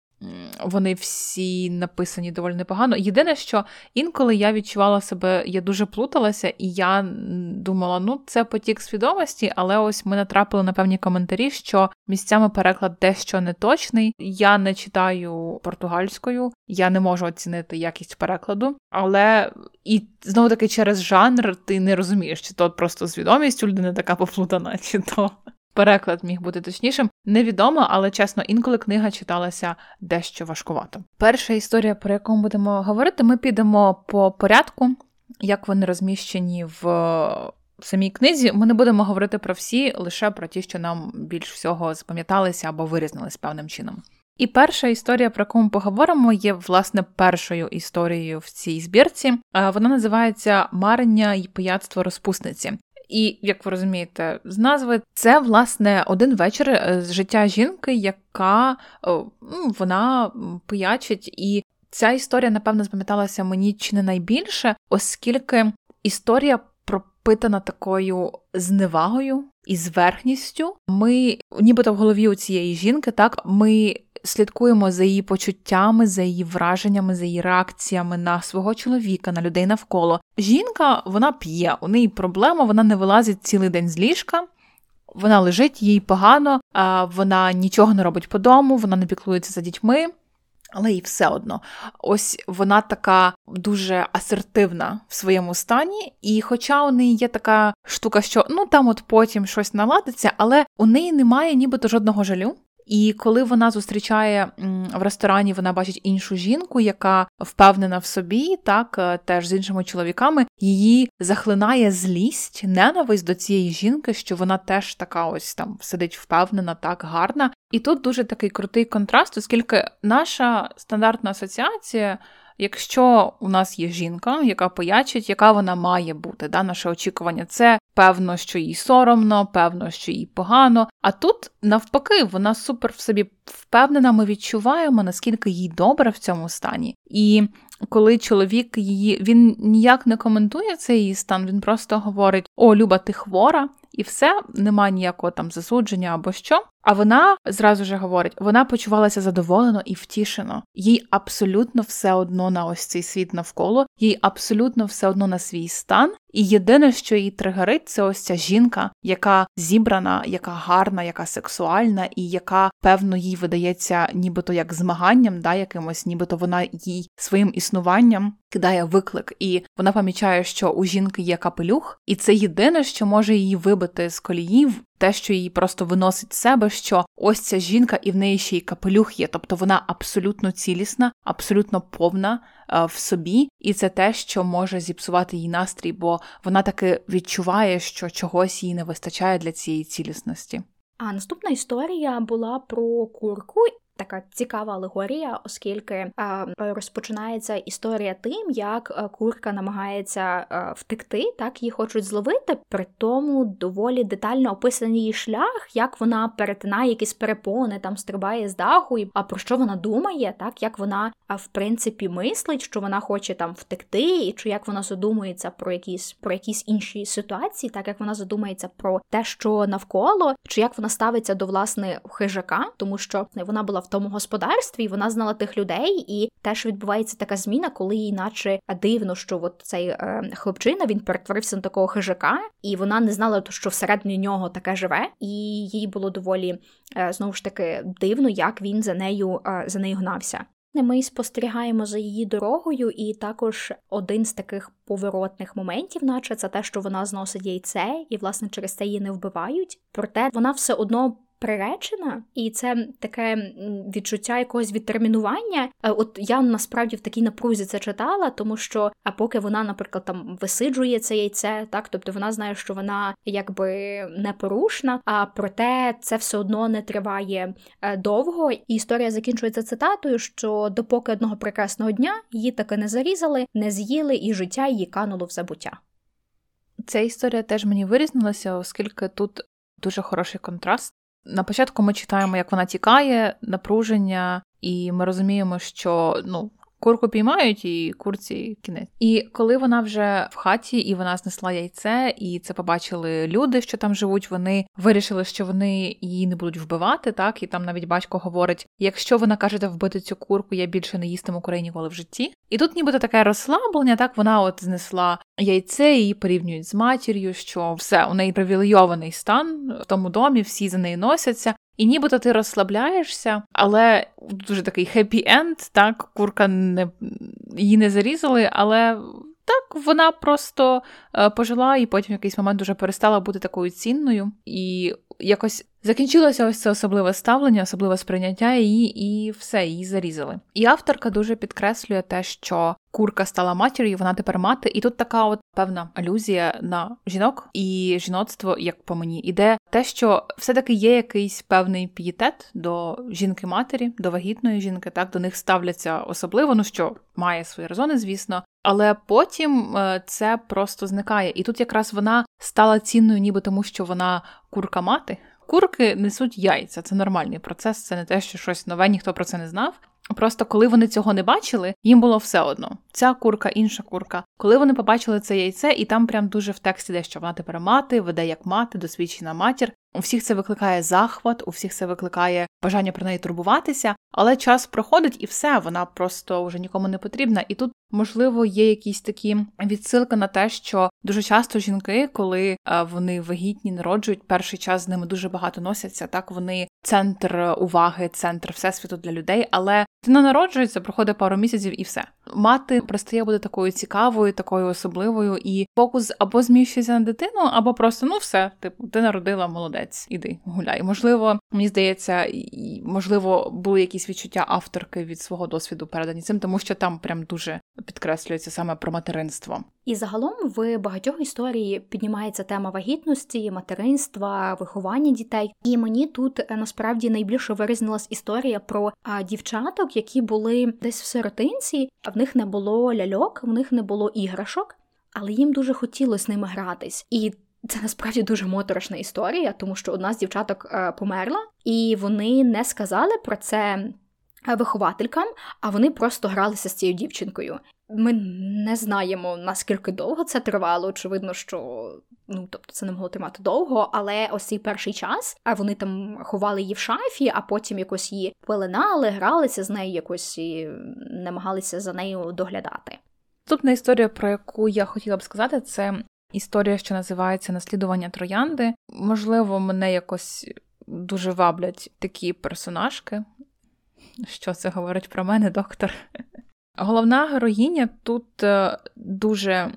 вони всі написані доволі непогано. Єдине, що інколи я відчувала себе, я дуже плуталася, і я думала, ну це потік свідомості, але ось ми натрапили на певні коментарі, що місцями переклад дещо неточний. Я не читаю португальською, я не можу оцінити якість перекладу, але і знову таки через жанр ти не розумієш, чи то просто свідомість у людини така поплутана, чи то переклад міг бути точнішим. Невідомо, але чесно, інколи книга читалася дещо важкувато. Перша історія, про яку ми будемо говорити, ми підемо по порядку, як вони розміщені в. В самій книзі ми не будемо говорити про всі, лише про ті, що нам більш всього запам'яталися або вирізнились певним чином. І перша історія, про яку ми поговоримо, є власне першою історією в цій збірці. Вона називається Марення й пияцтво розпусниці. І як ви розумієте, з назви це власне один вечір е, з життя жінки, яка ну, вона пиячить, і ця історія, напевно, запам'яталася мені чи не найбільше, оскільки історія пропитана такою зневагою і зверхністю. Ми, нібито в голові у цієї жінки, так ми слідкуємо за її почуттями, за її враженнями, за її реакціями на свого чоловіка, на людей навколо. Жінка вона п'є, у неї проблема, вона не вилазить цілий день з ліжка. Вона лежить, їй погано, вона нічого не робить по дому, вона не піклується за дітьми, але їй все одно. Ось вона така дуже асертивна в своєму стані, і хоча у неї є така штука, що ну там от потім щось наладиться, але у неї немає нібито жодного жалю. І коли вона зустрічає в ресторані, вона бачить іншу жінку, яка впевнена в собі, так е, теж з іншими чоловіками, її захлинає злість, ненависть до цієї жінки, що вона теж така ось там сидить впевнена, так гарна. І тут дуже такий крутий контраст, оскільки наша стандартна асоціація. Якщо у нас є жінка, яка поячить, яка вона має бути, да, наше очікування, це певно, що їй соромно, певно, що їй погано. А тут, навпаки, вона супер в собі впевнена, ми відчуваємо, наскільки їй добре в цьому стані. І коли чоловік її він ніяк не коментує цей її стан, він просто говорить: О, Люба, ти хвора, і все, нема ніякого там засудження або що. А вона зразу ж говорить, вона почувалася задоволено і втішено. Їй абсолютно все одно на ось цей світ навколо, їй абсолютно все одно на свій стан. І єдине, що її тригерить, це ось ця жінка, яка зібрана, яка гарна, яка сексуальна, і яка, певно, їй видається, нібито як змаганням, да, якимось, нібито вона їй своїм існуванням кидає виклик, і вона помічає, що у жінки є капелюх, і це єдине, що може її вибити з коліїв, те, що її просто виносить з себе, що ось ця жінка, і в неї ще й капелюх є, тобто вона абсолютно цілісна, абсолютно повна е, в собі, і це те, що може зіпсувати її настрій, бо вона таки відчуває, що чогось їй не вистачає для цієї цілісності. А наступна історія була про курку, така цікава алегорія, оскільки розпочинається історія тим, як е, курка намагається е, втекти, так її хочуть зловити, при тому доволі детально описаний її шлях, як вона перетинає якісь перепони, там стрибає з даху, і а про що вона думає, так як вона в принципі мислить, що вона хоче там втекти, і чи як вона задумується про якісь про якісь інші ситуації, так як вона задумається про те, що навколо, чи як вона ставиться до власне хижака, тому що вона була в тому господарстві, вона знала тих людей, і теж відбувається така зміна, коли їй наче дивно, що от цей е, хлопчина він перетворився на такого хижака, і вона не знала, що всередині нього таке живе, і їй було доволі е, знову ж таки дивно, як він за нею е, за нею гнався. Ми спостерігаємо за її дорогою, і також один з таких поворотних моментів, наче це те, що вона зносить яйце, і власне через це її не вбивають. Проте вона все одно приречена, і це таке відчуття якогось відтермінування. Е, от я насправді в такій напрузі це читала, тому що а поки вона, наприклад, там висиджує це яйце, так тобто вона знає, що вона якби непорушна, а проте це все одно не триває е, довго. І історія закінчується цитатою: що допоки одного прекрасного дня її таки не зарізали, не з'їли, і життя її кануло в забуття. Ця історія теж мені вирізнилася, оскільки тут дуже хороший контраст на початку ми читаємо, як вона тікає, напруження, і ми розуміємо, що ну. Курку піймають і курці кінець. І коли вона вже в хаті і вона знесла яйце, і це побачили люди, що там живуть. Вони вирішили, що вони її не будуть вбивати. Так і там навіть батько говорить: якщо ви накажете вбити цю курку, я більше не їстиму курей ніколи в житті. І тут, нібито таке розслаблення, так вона от знесла яйце, її порівнюють з матір'ю, що все у неї привілейований стан в тому домі, всі за нею носяться. І нібито ти розслабляєшся, але дуже такий хеппі-енд, так, курка не її не зарізали, але так вона просто е, пожила і потім в якийсь момент вже перестала бути такою цінною. І якось закінчилося ось це особливе ставлення, особливе сприйняття її, і все, її зарізали. І авторка дуже підкреслює те, що курка стала матір'ю, вона тепер мати, і тут така от певна алюзія на жінок і жіноцтво, як по мені, іде те, що все-таки є якийсь певний пієтет до жінки-матері, до вагітної жінки, так до них ставляться особливо, ну що має свої резони, звісно. Але потім е, це просто зникає. І тут якраз вона стала цінною, ніби тому, що вона курка мати. Курки несуть яйця, це нормальний процес, це не те, що щось нове, ніхто про це не знав. Просто коли вони цього не бачили, їм було все одно. Ця курка, інша курка. Коли вони побачили це яйце, і там прям дуже в тексті де що вона тепер мати, веде як мати, досвідчена матір. У всіх це викликає захват, у всіх це викликає бажання про неї турбуватися, але час проходить і все, вона просто вже нікому не потрібна. І тут, можливо, є якісь такі відсилки на те, що дуже часто жінки, коли е, вони вагітні, народжують, перший час з ними дуже багато носяться. Так вони центр уваги, центр всесвіту для людей, але дитина народжується, проходить пару місяців і все. Мати перестає бути такою цікавою, такою особливою, і фокус або зміщується на дитину, або просто ну все, типу, ти народила молодець, іди гуляй. Можливо, мені здається, можливо, були якісь відчуття авторки від свого досвіду передані цим, тому що там прям дуже підкреслюється саме про материнство. І загалом в багатьох історії піднімається тема вагітності, материнства, виховання дітей. І мені тут е, насправді найбільше вирізнилась історія про а, дівчаток, які були десь в сиротинці, а в них не було ляльок, в них не було іграшок, але їм дуже хотілося з ними гратись. І це насправді дуже моторошна історія, тому що одна з дівчаток а, померла, і вони не сказали про це Е, вихователькам, а вони просто гралися з цією дівчинкою. Ми не знаємо наскільки довго це тривало. Очевидно, що ну тобто це не могло тримати довго, але ось цей перший час а вони там ховали її в шафі, а потім якось її пеленали, гралися з нею, якось і намагалися за нею доглядати. Наступна історія, про яку я хотіла б сказати, це історія, що називається Наслідування троянди. Можливо, мене якось дуже ваблять такі персонажки. Що це говорить про мене, доктор? Головна героїня тут е, дуже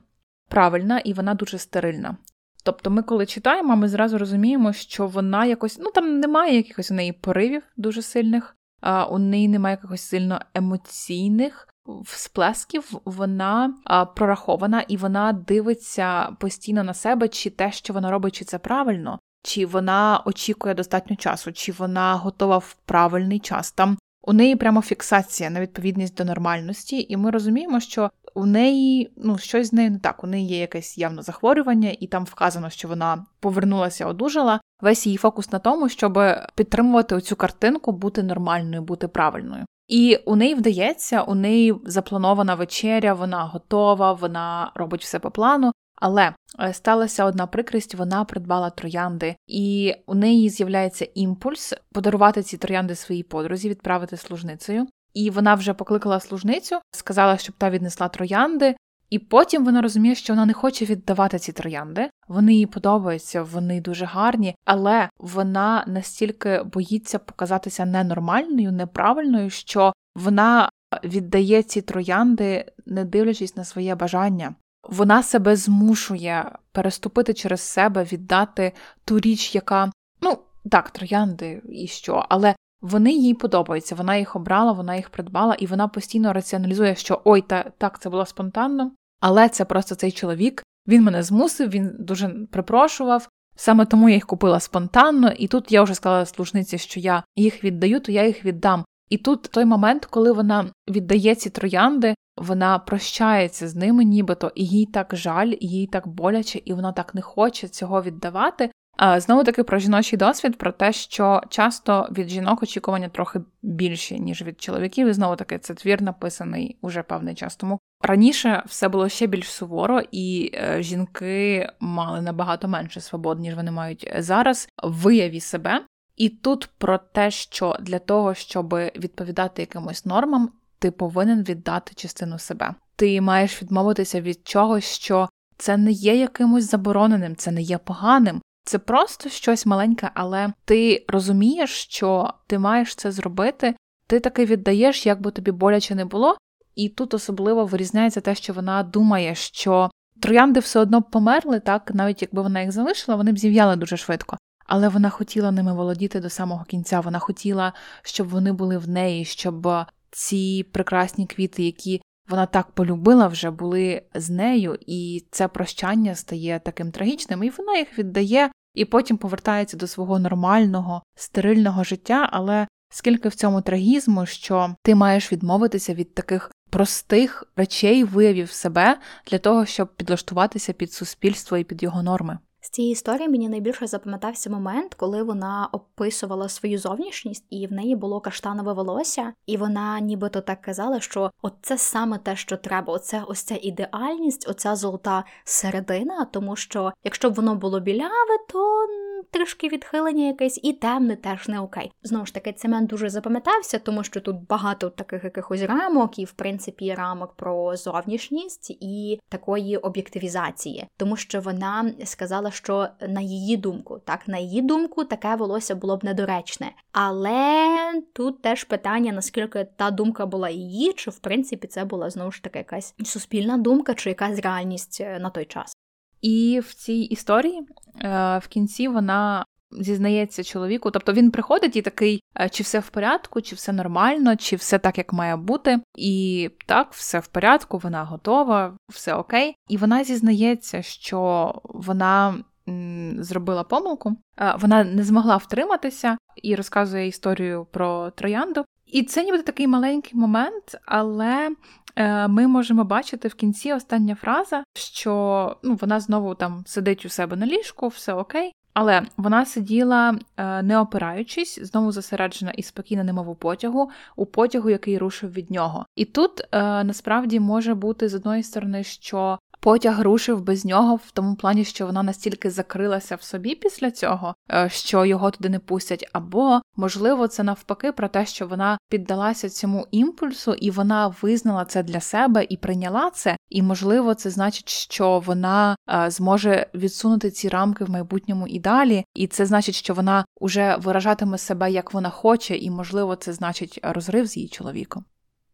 правильна і вона дуже стерильна. Тобто, ми, коли читаємо, ми зразу розуміємо, що вона якось, ну там немає якихось у неї поривів дуже сильних, а у неї немає якихось сильно емоційних всплесків, вона прорахована і вона дивиться постійно на себе, чи те, що вона робить, чи це правильно, чи вона очікує достатньо часу, чи вона готова в правильний час. Там у неї прямо фіксація на відповідність до нормальності, і ми розуміємо, що у неї ну щось з нею не так. У неї є якесь явне захворювання, і там вказано, що вона повернулася, одужала. Весь її фокус на тому, щоб підтримувати оцю картинку, бути нормальною, бути правильною. І у неї вдається, у неї запланована вечеря, вона готова, вона робить все по плану. Але е, сталася одна прикрість, вона придбала троянди, і у неї з'являється імпульс подарувати ці троянди своїй подрузі, відправити служницею. І вона вже покликала служницю, сказала, щоб та віднесла троянди. І потім вона розуміє, що вона не хоче віддавати ці троянди. Вони їй подобаються, вони дуже гарні, але вона настільки боїться показатися ненормальною, неправильною, що вона віддає ці троянди, не дивлячись на своє бажання вона себе змушує переступити через себе, віддати ту річ, яка, ну, так, троянди і що, але вони їй подобаються. Вона їх обрала, вона їх придбала, і вона постійно раціоналізує, що ой, та так, це було спонтанно, але це просто цей чоловік. Він мене змусив, він дуже припрошував. Саме тому я їх купила спонтанно, і тут я вже сказала служниці, що я їх віддаю, то я їх віддам. І тут той момент, коли вона віддає ці троянди, вона прощається з ними, нібито, і їй так жаль, їй так боляче, і вона так не хоче цього віддавати. Знову таки про жіночий досвід, про те, що часто від жінок очікування трохи більші, ніж від чоловіків. І знову таки це твір написаний уже певний час тому. Раніше все було ще більш суворо, і е, жінки мали набагато менше свобод, ніж вони мають зараз. Вияві себе. І тут про те, що для того, щоб відповідати якимось нормам, ти повинен віддати частину себе. Ти маєш відмовитися від чогось, що це не є якимось забороненим, це не є поганим. Це просто щось маленьке, але ти розумієш, що ти маєш це зробити, ти таки віддаєш, як би тобі боляче не було, і тут особливо вирізняється те, що вона думає, що троянди все одно померли, так, навіть якби вона їх залишила, вони б зів'яли дуже швидко. Але вона хотіла ними володіти до самого кінця. Вона хотіла, щоб вони були в неї, щоб ці прекрасні квіти, які вона так полюбила, вже були з нею, і це прощання стає таким трагічним, і вона їх віддає, і потім повертається до свого нормального, стерильного життя. Але скільки в цьому трагізму, що ти маєш відмовитися від таких простих речей, виявів себе для того, щоб підлаштуватися під суспільство і під його норми. З цієї історії мені найбільше запам'ятався момент, коли вона описувала свою зовнішність, і в неї було каштанове волосся, і вона нібито так казала, що оце саме те, що треба. Оце ось ця ідеальність, оця золота середина, тому що якщо б воно було біляве, то трішки відхилення якесь, і темне теж не окей. Знову ж таки, цемент дуже запам'ятався, тому що тут багато таких якихось рамок, і в принципі рамок про зовнішність і такої об'єктивізації, тому що вона сказала, що на її думку, так на її думку, таке волосся було б недоречне. Але тут теж питання, наскільки та думка була її, чи в принципі це була знову ж таки якась суспільна думка, чи якась реальність е, на той час. І в цій історії е, в кінці вона зізнається чоловіку, тобто він приходить і такий, е, чи все в порядку, чи все нормально, чи все так, як має бути. І так, все в порядку, вона готова, все окей. І вона зізнається, що вона. Зробила помилку, е, вона не змогла втриматися і розказує історію про троянду. І це ніби такий маленький момент, але Е, ми можемо бачити в кінці остання фраза, що ну, вона знову там сидить у себе на ліжку, все окей. Але вона сиділа, е, не опираючись, знову зосереджена і спокійна, немов у потягу, у потягу, який рушив від нього. І тут е, насправді може бути з одної сторони, що потяг рушив без нього, в тому плані, що вона настільки закрилася в собі після цього, е, що його туди не пустять, або можливо, це навпаки про те, що вона піддалася цьому імпульсу, і вона визнала це для себе і прийняла це. І можливо, це значить, що вона е, зможе відсунути ці рамки в майбутньому і далі, і це значить, що вона уже виражатиме себе як вона хоче, і можливо, це значить розрив з її чоловіком.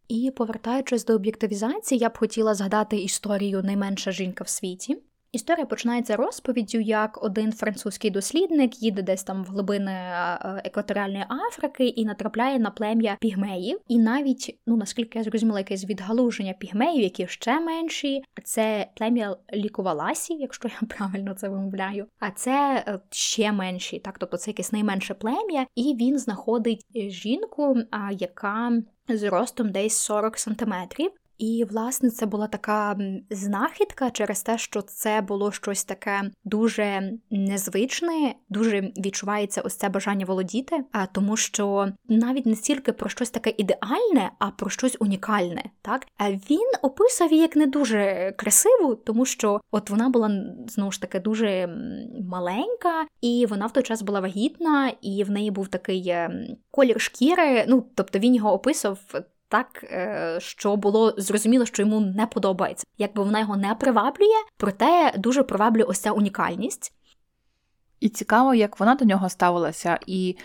І повертаючись до об'єктивізації, я б хотіла згадати історію найменша жінка в світі. Історія починається розповіддю, як один французький дослідник їде десь там в глибини е, екваторіальної Африки і натрапляє на плем'я пігмеїв. І навіть, ну наскільки я зрозуміла, якесь відгалуження пігмеїв, які ще менші, це плем'я лікуваласі, якщо я правильно це вимовляю. А це е, ще менші, так тобто це якесь найменше плем'я, і він знаходить жінку, яка з ростом десь 40 сантиметрів. І, власне, це була така знахідка через те, що це було щось таке дуже незвичне, дуже відчувається ось це бажання володіти, а тому, що навіть не стільки про щось таке ідеальне, а про щось унікальне. Так він описав її як не дуже красиву, тому що от вона була знову ж таки дуже маленька, і вона в той час була вагітна, і в неї був такий ем, колір шкіри. Ну тобто він його описав так, е, що було зрозуміло, що йому не подобається. Якби вона його не приваблює, проте дуже приваблює ось ця унікальність. І цікаво, як вона до нього ставилася, і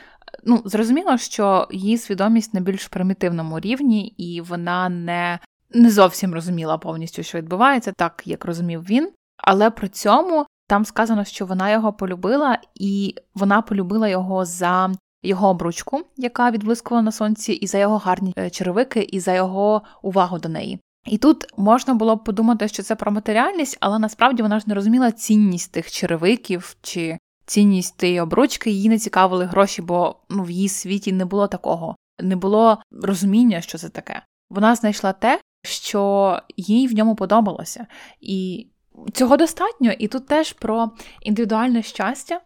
ну, зрозуміло, що її свідомість на більш примітивному рівні, і вона не не зовсім розуміла повністю, що відбувається, так як розумів він. Але при цьому там сказано, що вона його полюбила, і вона полюбила його за його обручку, яка відблискувала на сонці, і за його гарні е, черевики, і за його увагу до неї. І тут можна було б подумати, що це про матеріальність, але насправді вона ж не розуміла цінність тих черевиків чи цінність тієї обручки, її не цікавили гроші, бо ну, в її світі не було такого, не було розуміння, що це таке. Вона знайшла те, що їй в ньому подобалося. І цього достатньо. І тут теж про індивідуальне щастя,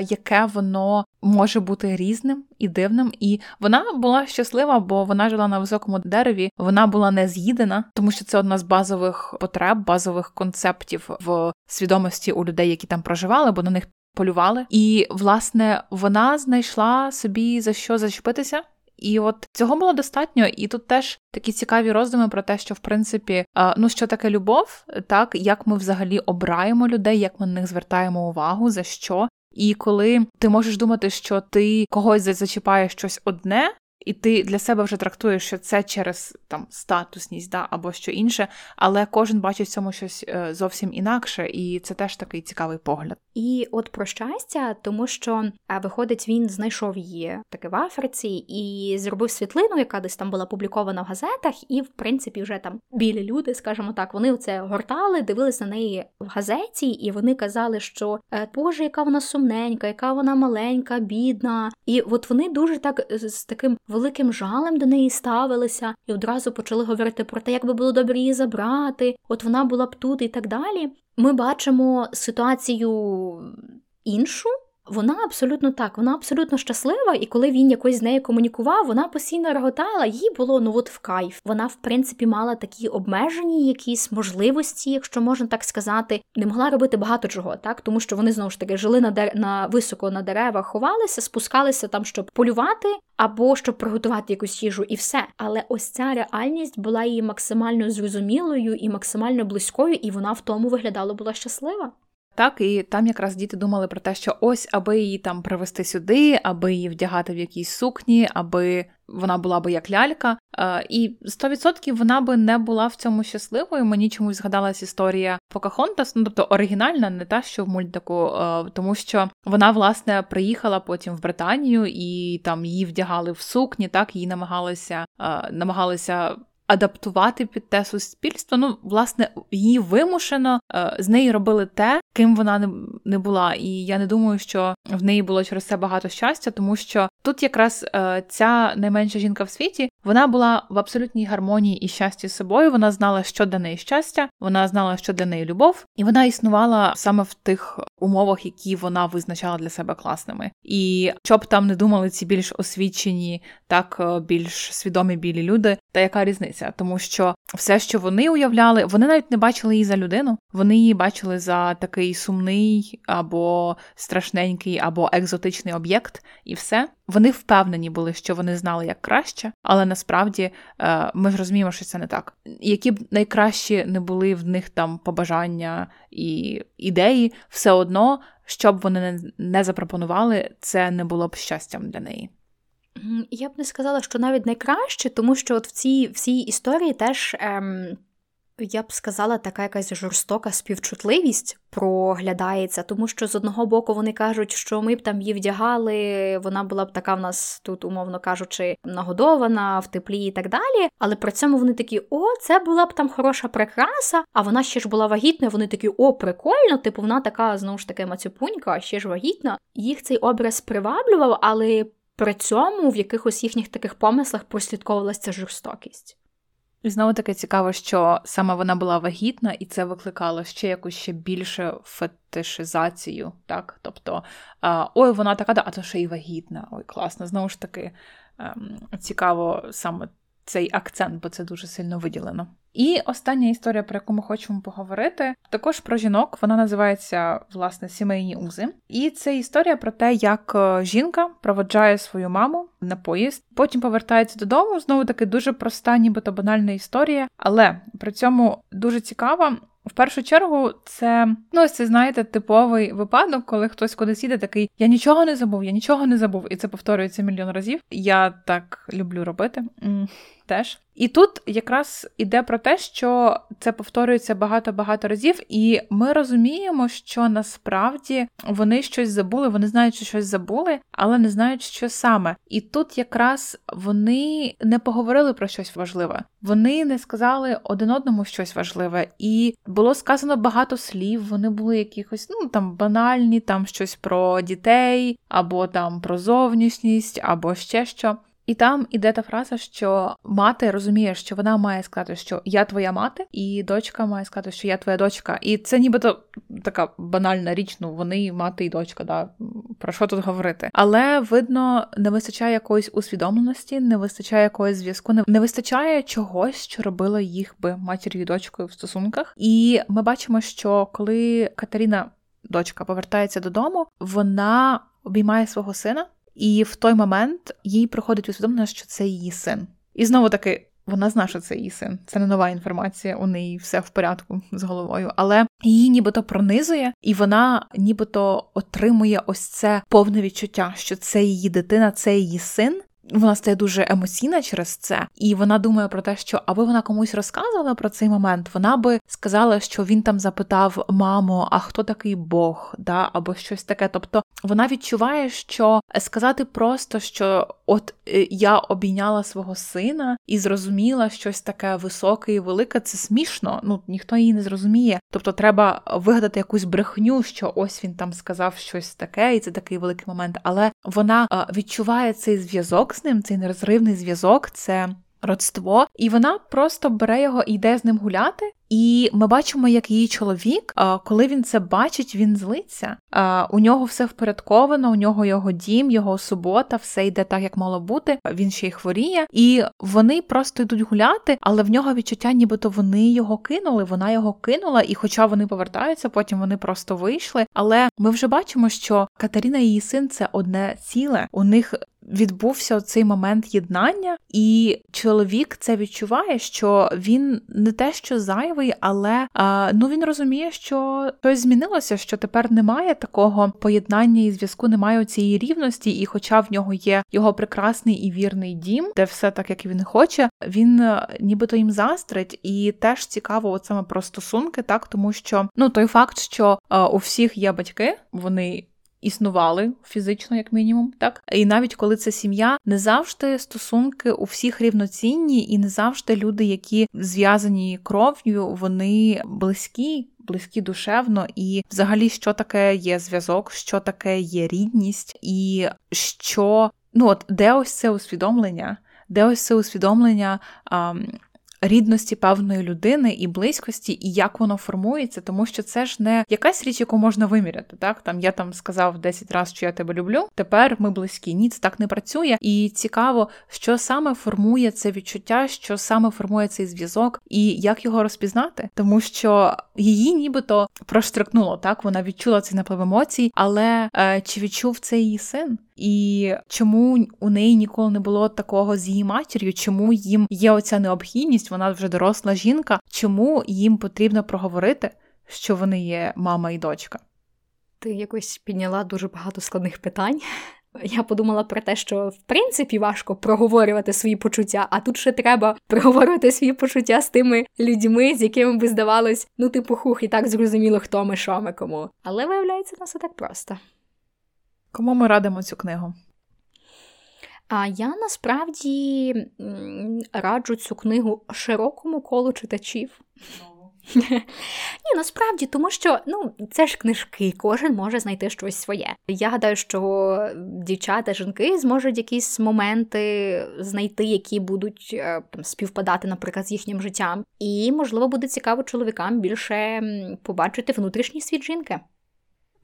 яке воно може бути різним і дивним. І вона була щаслива, бо вона жила на високому дереві, вона була не з'їдена, тому що це одна з базових потреб, базових концептів в свідомості у людей, які там проживали, бо на них полювали. І власне вона знайшла собі за що зачепитися. І от цього було достатньо, і тут теж такі цікаві роздуми про те, що в принципі, ну що таке любов, так як ми взагалі обираємо людей, як ми на них звертаємо увагу, за що. І коли ти можеш думати, що ти когось зачіпаєш щось одне, і ти для себе вже трактуєш, що це через там статусність, да, або що інше, але кожен бачить в цьому щось е, зовсім інакше, і це теж такий цікавий погляд. І от про щастя, тому що виходить, він знайшов її таки в Африці і зробив світлину, яка десь там була публікована в газетах, і в принципі вже там білі люди, скажімо так, вони оце гортали, дивилися на неї в газеті, і вони казали, що «Е, Боже, яка вона сумненька, яка вона маленька, бідна. І от вони дуже так з таким великим жалем до неї ставилися і одразу почали говорити про те, як би було добре її забрати, от вона була б тут і так далі. Ми бачимо ситуацію іншу. Вона абсолютно так, вона абсолютно щаслива, і коли він якось з нею комунікував, вона постійно реготала, їй було ну от в кайф. Вона, в принципі, мала такі обмежені якісь можливості, якщо можна так сказати, не могла робити багато чого, так тому що вони знову ж таки жили на дер... на високо на деревах, ховалися, спускалися там, щоб полювати або щоб приготувати якусь їжу, і все. Але ось ця реальність була її максимально зрозумілою і максимально близькою, і вона в тому виглядала була щаслива. Так, і там якраз діти думали про те, що ось аби її там привезти сюди, аби її вдягати в якійсь сукні, аби вона була би як лялька. І 100% вона би не була в цьому щасливою. Мені чомусь згадалась історія Покахонтас, ну тобто оригінальна, не та, що в мультику, тому що вона власне приїхала потім в Британію і там її вдягали в сукні, так її намагалися намагалися адаптувати під те суспільство. Ну, власне, її вимушено е, з неї робили те, ким вона не, була. І я не думаю, що в неї було через це багато щастя, тому що тут якраз е, ця найменша жінка в світі вона була в абсолютній гармонії і щасті з собою. Вона знала, що для неї щастя, вона знала, що для неї любов, і вона існувала саме в тих умовах, які вона визначала для себе класними. І щоб там не думали ці більш освічені, так е, більш свідомі білі люди, та яка різниця, тому що все, що вони уявляли, вони навіть не бачили її за людину, вони її бачили за такий сумний або страшненький, або екзотичний об'єкт, і все. Вони впевнені були, що вони знали як краще, але насправді е, ми ж розуміємо, що це не так. Які б найкращі не були в них там побажання і ідеї, все одно, що б вони не запропонували, це не було б щастям для неї. Я б не сказала, що навіть найкраще, тому що от в цій в цій історії теж. Ем... Я б сказала, така якась жорстока співчутливість проглядається, тому що з одного боку вони кажуть, що ми б там її вдягали, вона була б така в нас тут, умовно кажучи, нагодована в теплі і так далі. Але при цьому вони такі: о, це була б там хороша прикраса, а вона ще ж була вагітна. Вони такі, о, прикольно, типу, вона така знову ж таки мацюпунька, ще ж вагітна. Їх цей образ приваблював, але при цьому в якихось їхніх таких помислах прослідковувалася жорстокість. І знову таки цікаво, що саме вона була вагітна, і це викликало ще якусь ще більше фетишизацію, так? Тобто, ой, вона така, а то ще й вагітна. Ой, класно. Знову ж таки, ем, цікаво саме цей акцент, бо це дуже сильно виділено. І остання історія, про яку ми хочемо поговорити, також про жінок. Вона називається власне сімейні узи. І це історія про те, як е, жінка проводжає свою маму на поїзд, потім повертається додому. Знову таки дуже проста, нібито банальна історія, але при цьому дуже цікава. В першу чергу, це ну це знаєте типовий випадок, коли хтось кудись їде, такий я нічого не забув, я нічого не забув, і це повторюється мільйон разів. Я так люблю робити теж. І тут якраз іде про те, що це повторюється багато-багато разів, і ми розуміємо, що насправді вони щось забули, вони знають, що щось забули, але не знають, що саме. І тут якраз вони не поговорили про щось важливе, вони не сказали один одному щось важливе, і було сказано багато слів. Вони були якихось ну там банальні, там щось про дітей, або там про зовнішність, або ще що. І там іде та фраза, що мати розуміє, що вона має сказати, що я твоя мати, і дочка має сказати, що я твоя дочка. І це нібито така банальна річ, ну вони мати і дочка, да, про що тут говорити. Але видно, не вистачає якоїсь усвідомленості, не вистачає якогось зв'язку, не вистачає чогось, що робило їх би матір'ю і дочкою в стосунках. І ми бачимо, що коли Катерина, дочка, повертається додому, вона обіймає свого сина, і в той момент їй приходить усвідомлення, що це її син. І знову таки. Вона знає, що це її син. Це не нова інформація, у неї все в порядку з головою. Але її нібито пронизує, і вона нібито отримує ось це повне відчуття, що це її дитина, це її син, вона стає дуже емоційна через це, і вона думає про те, що аби вона комусь розказувала про цей момент, вона би сказала, що він там запитав маму, а хто такий Бог, да, або щось таке. Тобто вона відчуває, що сказати просто, що от е, я обійняла свого сина і зрозуміла щось таке високе і велике, це смішно. Ну ніхто її не зрозуміє. Тобто, треба вигадати якусь брехню, що ось він там сказав щось таке, і це такий великий момент. Але вона відчуває цей зв'язок з ним, цей нерозривний зв'язок, це родство, і вона просто бере його і йде з ним гуляти. І ми бачимо, як її чоловік, коли він це бачить, він злиться. У нього все впорядковано, у нього його дім, його субота, все йде так, як мало бути. Він ще й хворіє, і вони просто йдуть гуляти, але в нього відчуття, нібито вони його кинули. Вона його кинула, і хоча вони повертаються, потім вони просто вийшли. Але ми вже бачимо, що Катерина і її син це одне ціле. У них відбувся цей момент єднання, і чоловік це відчуває, що він не те, що зайвий, але а, ну він розуміє, що щось змінилося, що тепер немає такого поєднання і зв'язку, немає цієї рівності, і, хоча в нього є його прекрасний і вірний дім, де все так, як він хоче, він е, нібито їм застрить, і теж цікаво, от саме про стосунки, так? Тому що ну той факт, що а, у всіх є батьки, вони існували фізично, як мінімум, так і навіть коли це сім'я, не завжди стосунки у всіх рівноцінні, і не завжди люди, які зв'язані кров'ю, вони близькі. Близькі душевно, і взагалі, що таке є зв'язок, що таке є рідність, і що ну от де ось це усвідомлення, де ось це усвідомлення. А, рідності певної людини і близькості, і як воно формується, тому що це ж не якась річ, яку можна виміряти. Так там я там сказав 10 разів, що я тебе люблю. Тепер ми близькі. Ні, це так не працює. І цікаво, що саме формує це відчуття, що саме формує цей зв'язок, і як його розпізнати, тому що її нібито проштрикнуло так. Вона відчула цей наплив емоцій, але е, чи відчув це її син? І чому у неї ніколи не було такого з її матір'ю? Чому їм є оця необхідність? Вона вже доросла жінка. Чому їм потрібно проговорити, що вони є мама і дочка? Ти якось підняла дуже багато складних питань. Я подумала про те, що в принципі важко проговорювати свої почуття, а тут ще треба проговорювати свої почуття з тими людьми, з якими би здавалось, ну типу хух, і так зрозуміло, хто ми, що ми кому. Але виявляється, не все так просто. Кому ми радимо цю книгу? А я насправді раджу цю книгу широкому колу читачів. Ні, насправді, тому що ну, це ж книжки, кожен може знайти щось своє. Я гадаю, що дівчата, жінки зможуть якісь моменти знайти, які будуть е, там співпадати, наприклад, з їхнім життям. І, можливо, буде цікаво чоловікам більше побачити внутрішній світ жінки.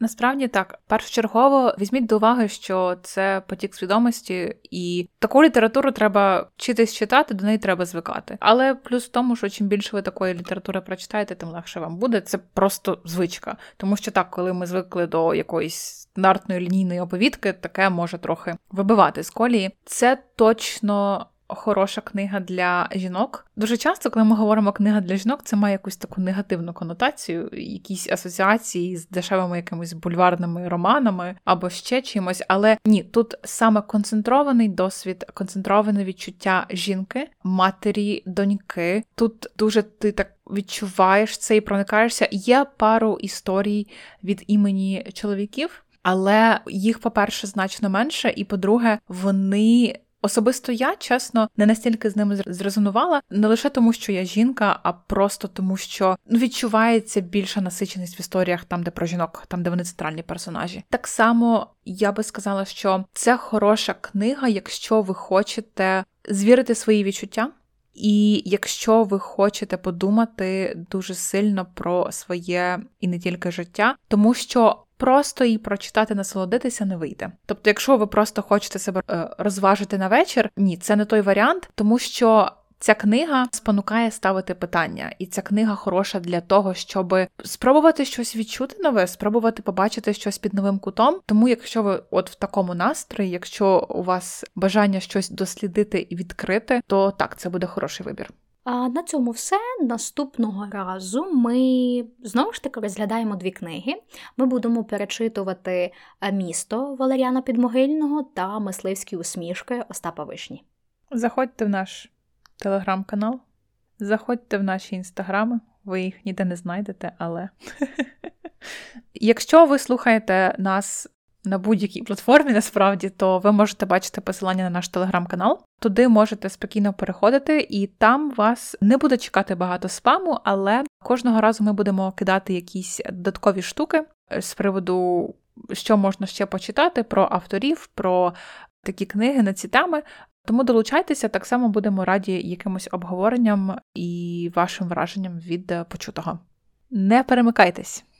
Насправді так, першочергово візьміть до уваги, що це потік свідомості, і таку літературу треба вчитись читати, до неї треба звикати. Але плюс в тому, що чим більше ви такої літератури прочитаєте, тим легше вам буде. Це просто звичка. Тому що так, коли ми звикли до якоїсь стандартної лінійної оповідки, таке може трохи вибивати з колії. Це точно хороша книга для жінок. Дуже часто, коли ми говоримо книга для жінок, це має якусь таку негативну конотацію, якісь асоціації з дешевими якимись бульварними романами або ще чимось. Але ні, тут саме концентрований досвід, концентроване відчуття жінки, матері, доньки. Тут дуже ти так. Відчуваєш це і проникаєшся. Є пару історій від імені чоловіків, але їх, по-перше, значно менше, і по-друге, вони Особисто я, чесно, не настільки з ними зрезонувала, не лише тому, що я жінка, а просто тому, що ну, відчувається більша насиченість в історіях там, де про жінок, там де вони центральні персонажі. Так само я би сказала, що це хороша книга, якщо ви хочете звірити свої відчуття. І якщо ви хочете подумати дуже сильно про своє і не тільки життя, тому що просто її прочитати, насолодитися не вийде. Тобто, якщо ви просто хочете себе е, розважити на вечір, ні, це не той варіант, тому що. Ця книга спонукає ставити питання, і ця книга хороша для того, щоб спробувати щось відчути нове, спробувати побачити щось під новим кутом. Тому, якщо ви от в такому настрої, якщо у вас бажання щось дослідити і відкрити, то так, це буде хороший вибір. А на цьому все. Наступного разу ми знову ж таки розглядаємо дві книги. Ми будемо перечитувати місто Валеріана Підмогильного та мисливські усмішки Остапа Вишні. Заходьте в наш телеграм-канал, заходьте в наші інстаграми, ви їх ніде не знайдете, але якщо ви слухаєте нас на будь-якій платформі, насправді, то ви можете бачити посилання на наш телеграм-канал. Туди можете спокійно переходити, і там вас не буде чекати багато спаму, але кожного разу ми будемо кидати якісь додаткові штуки з приводу, що можна ще почитати, про авторів, про такі книги на ці теми. Тому долучайтеся, так само будемо раді якимось обговоренням і вашим враженням від почутого. Не перемикайтесь!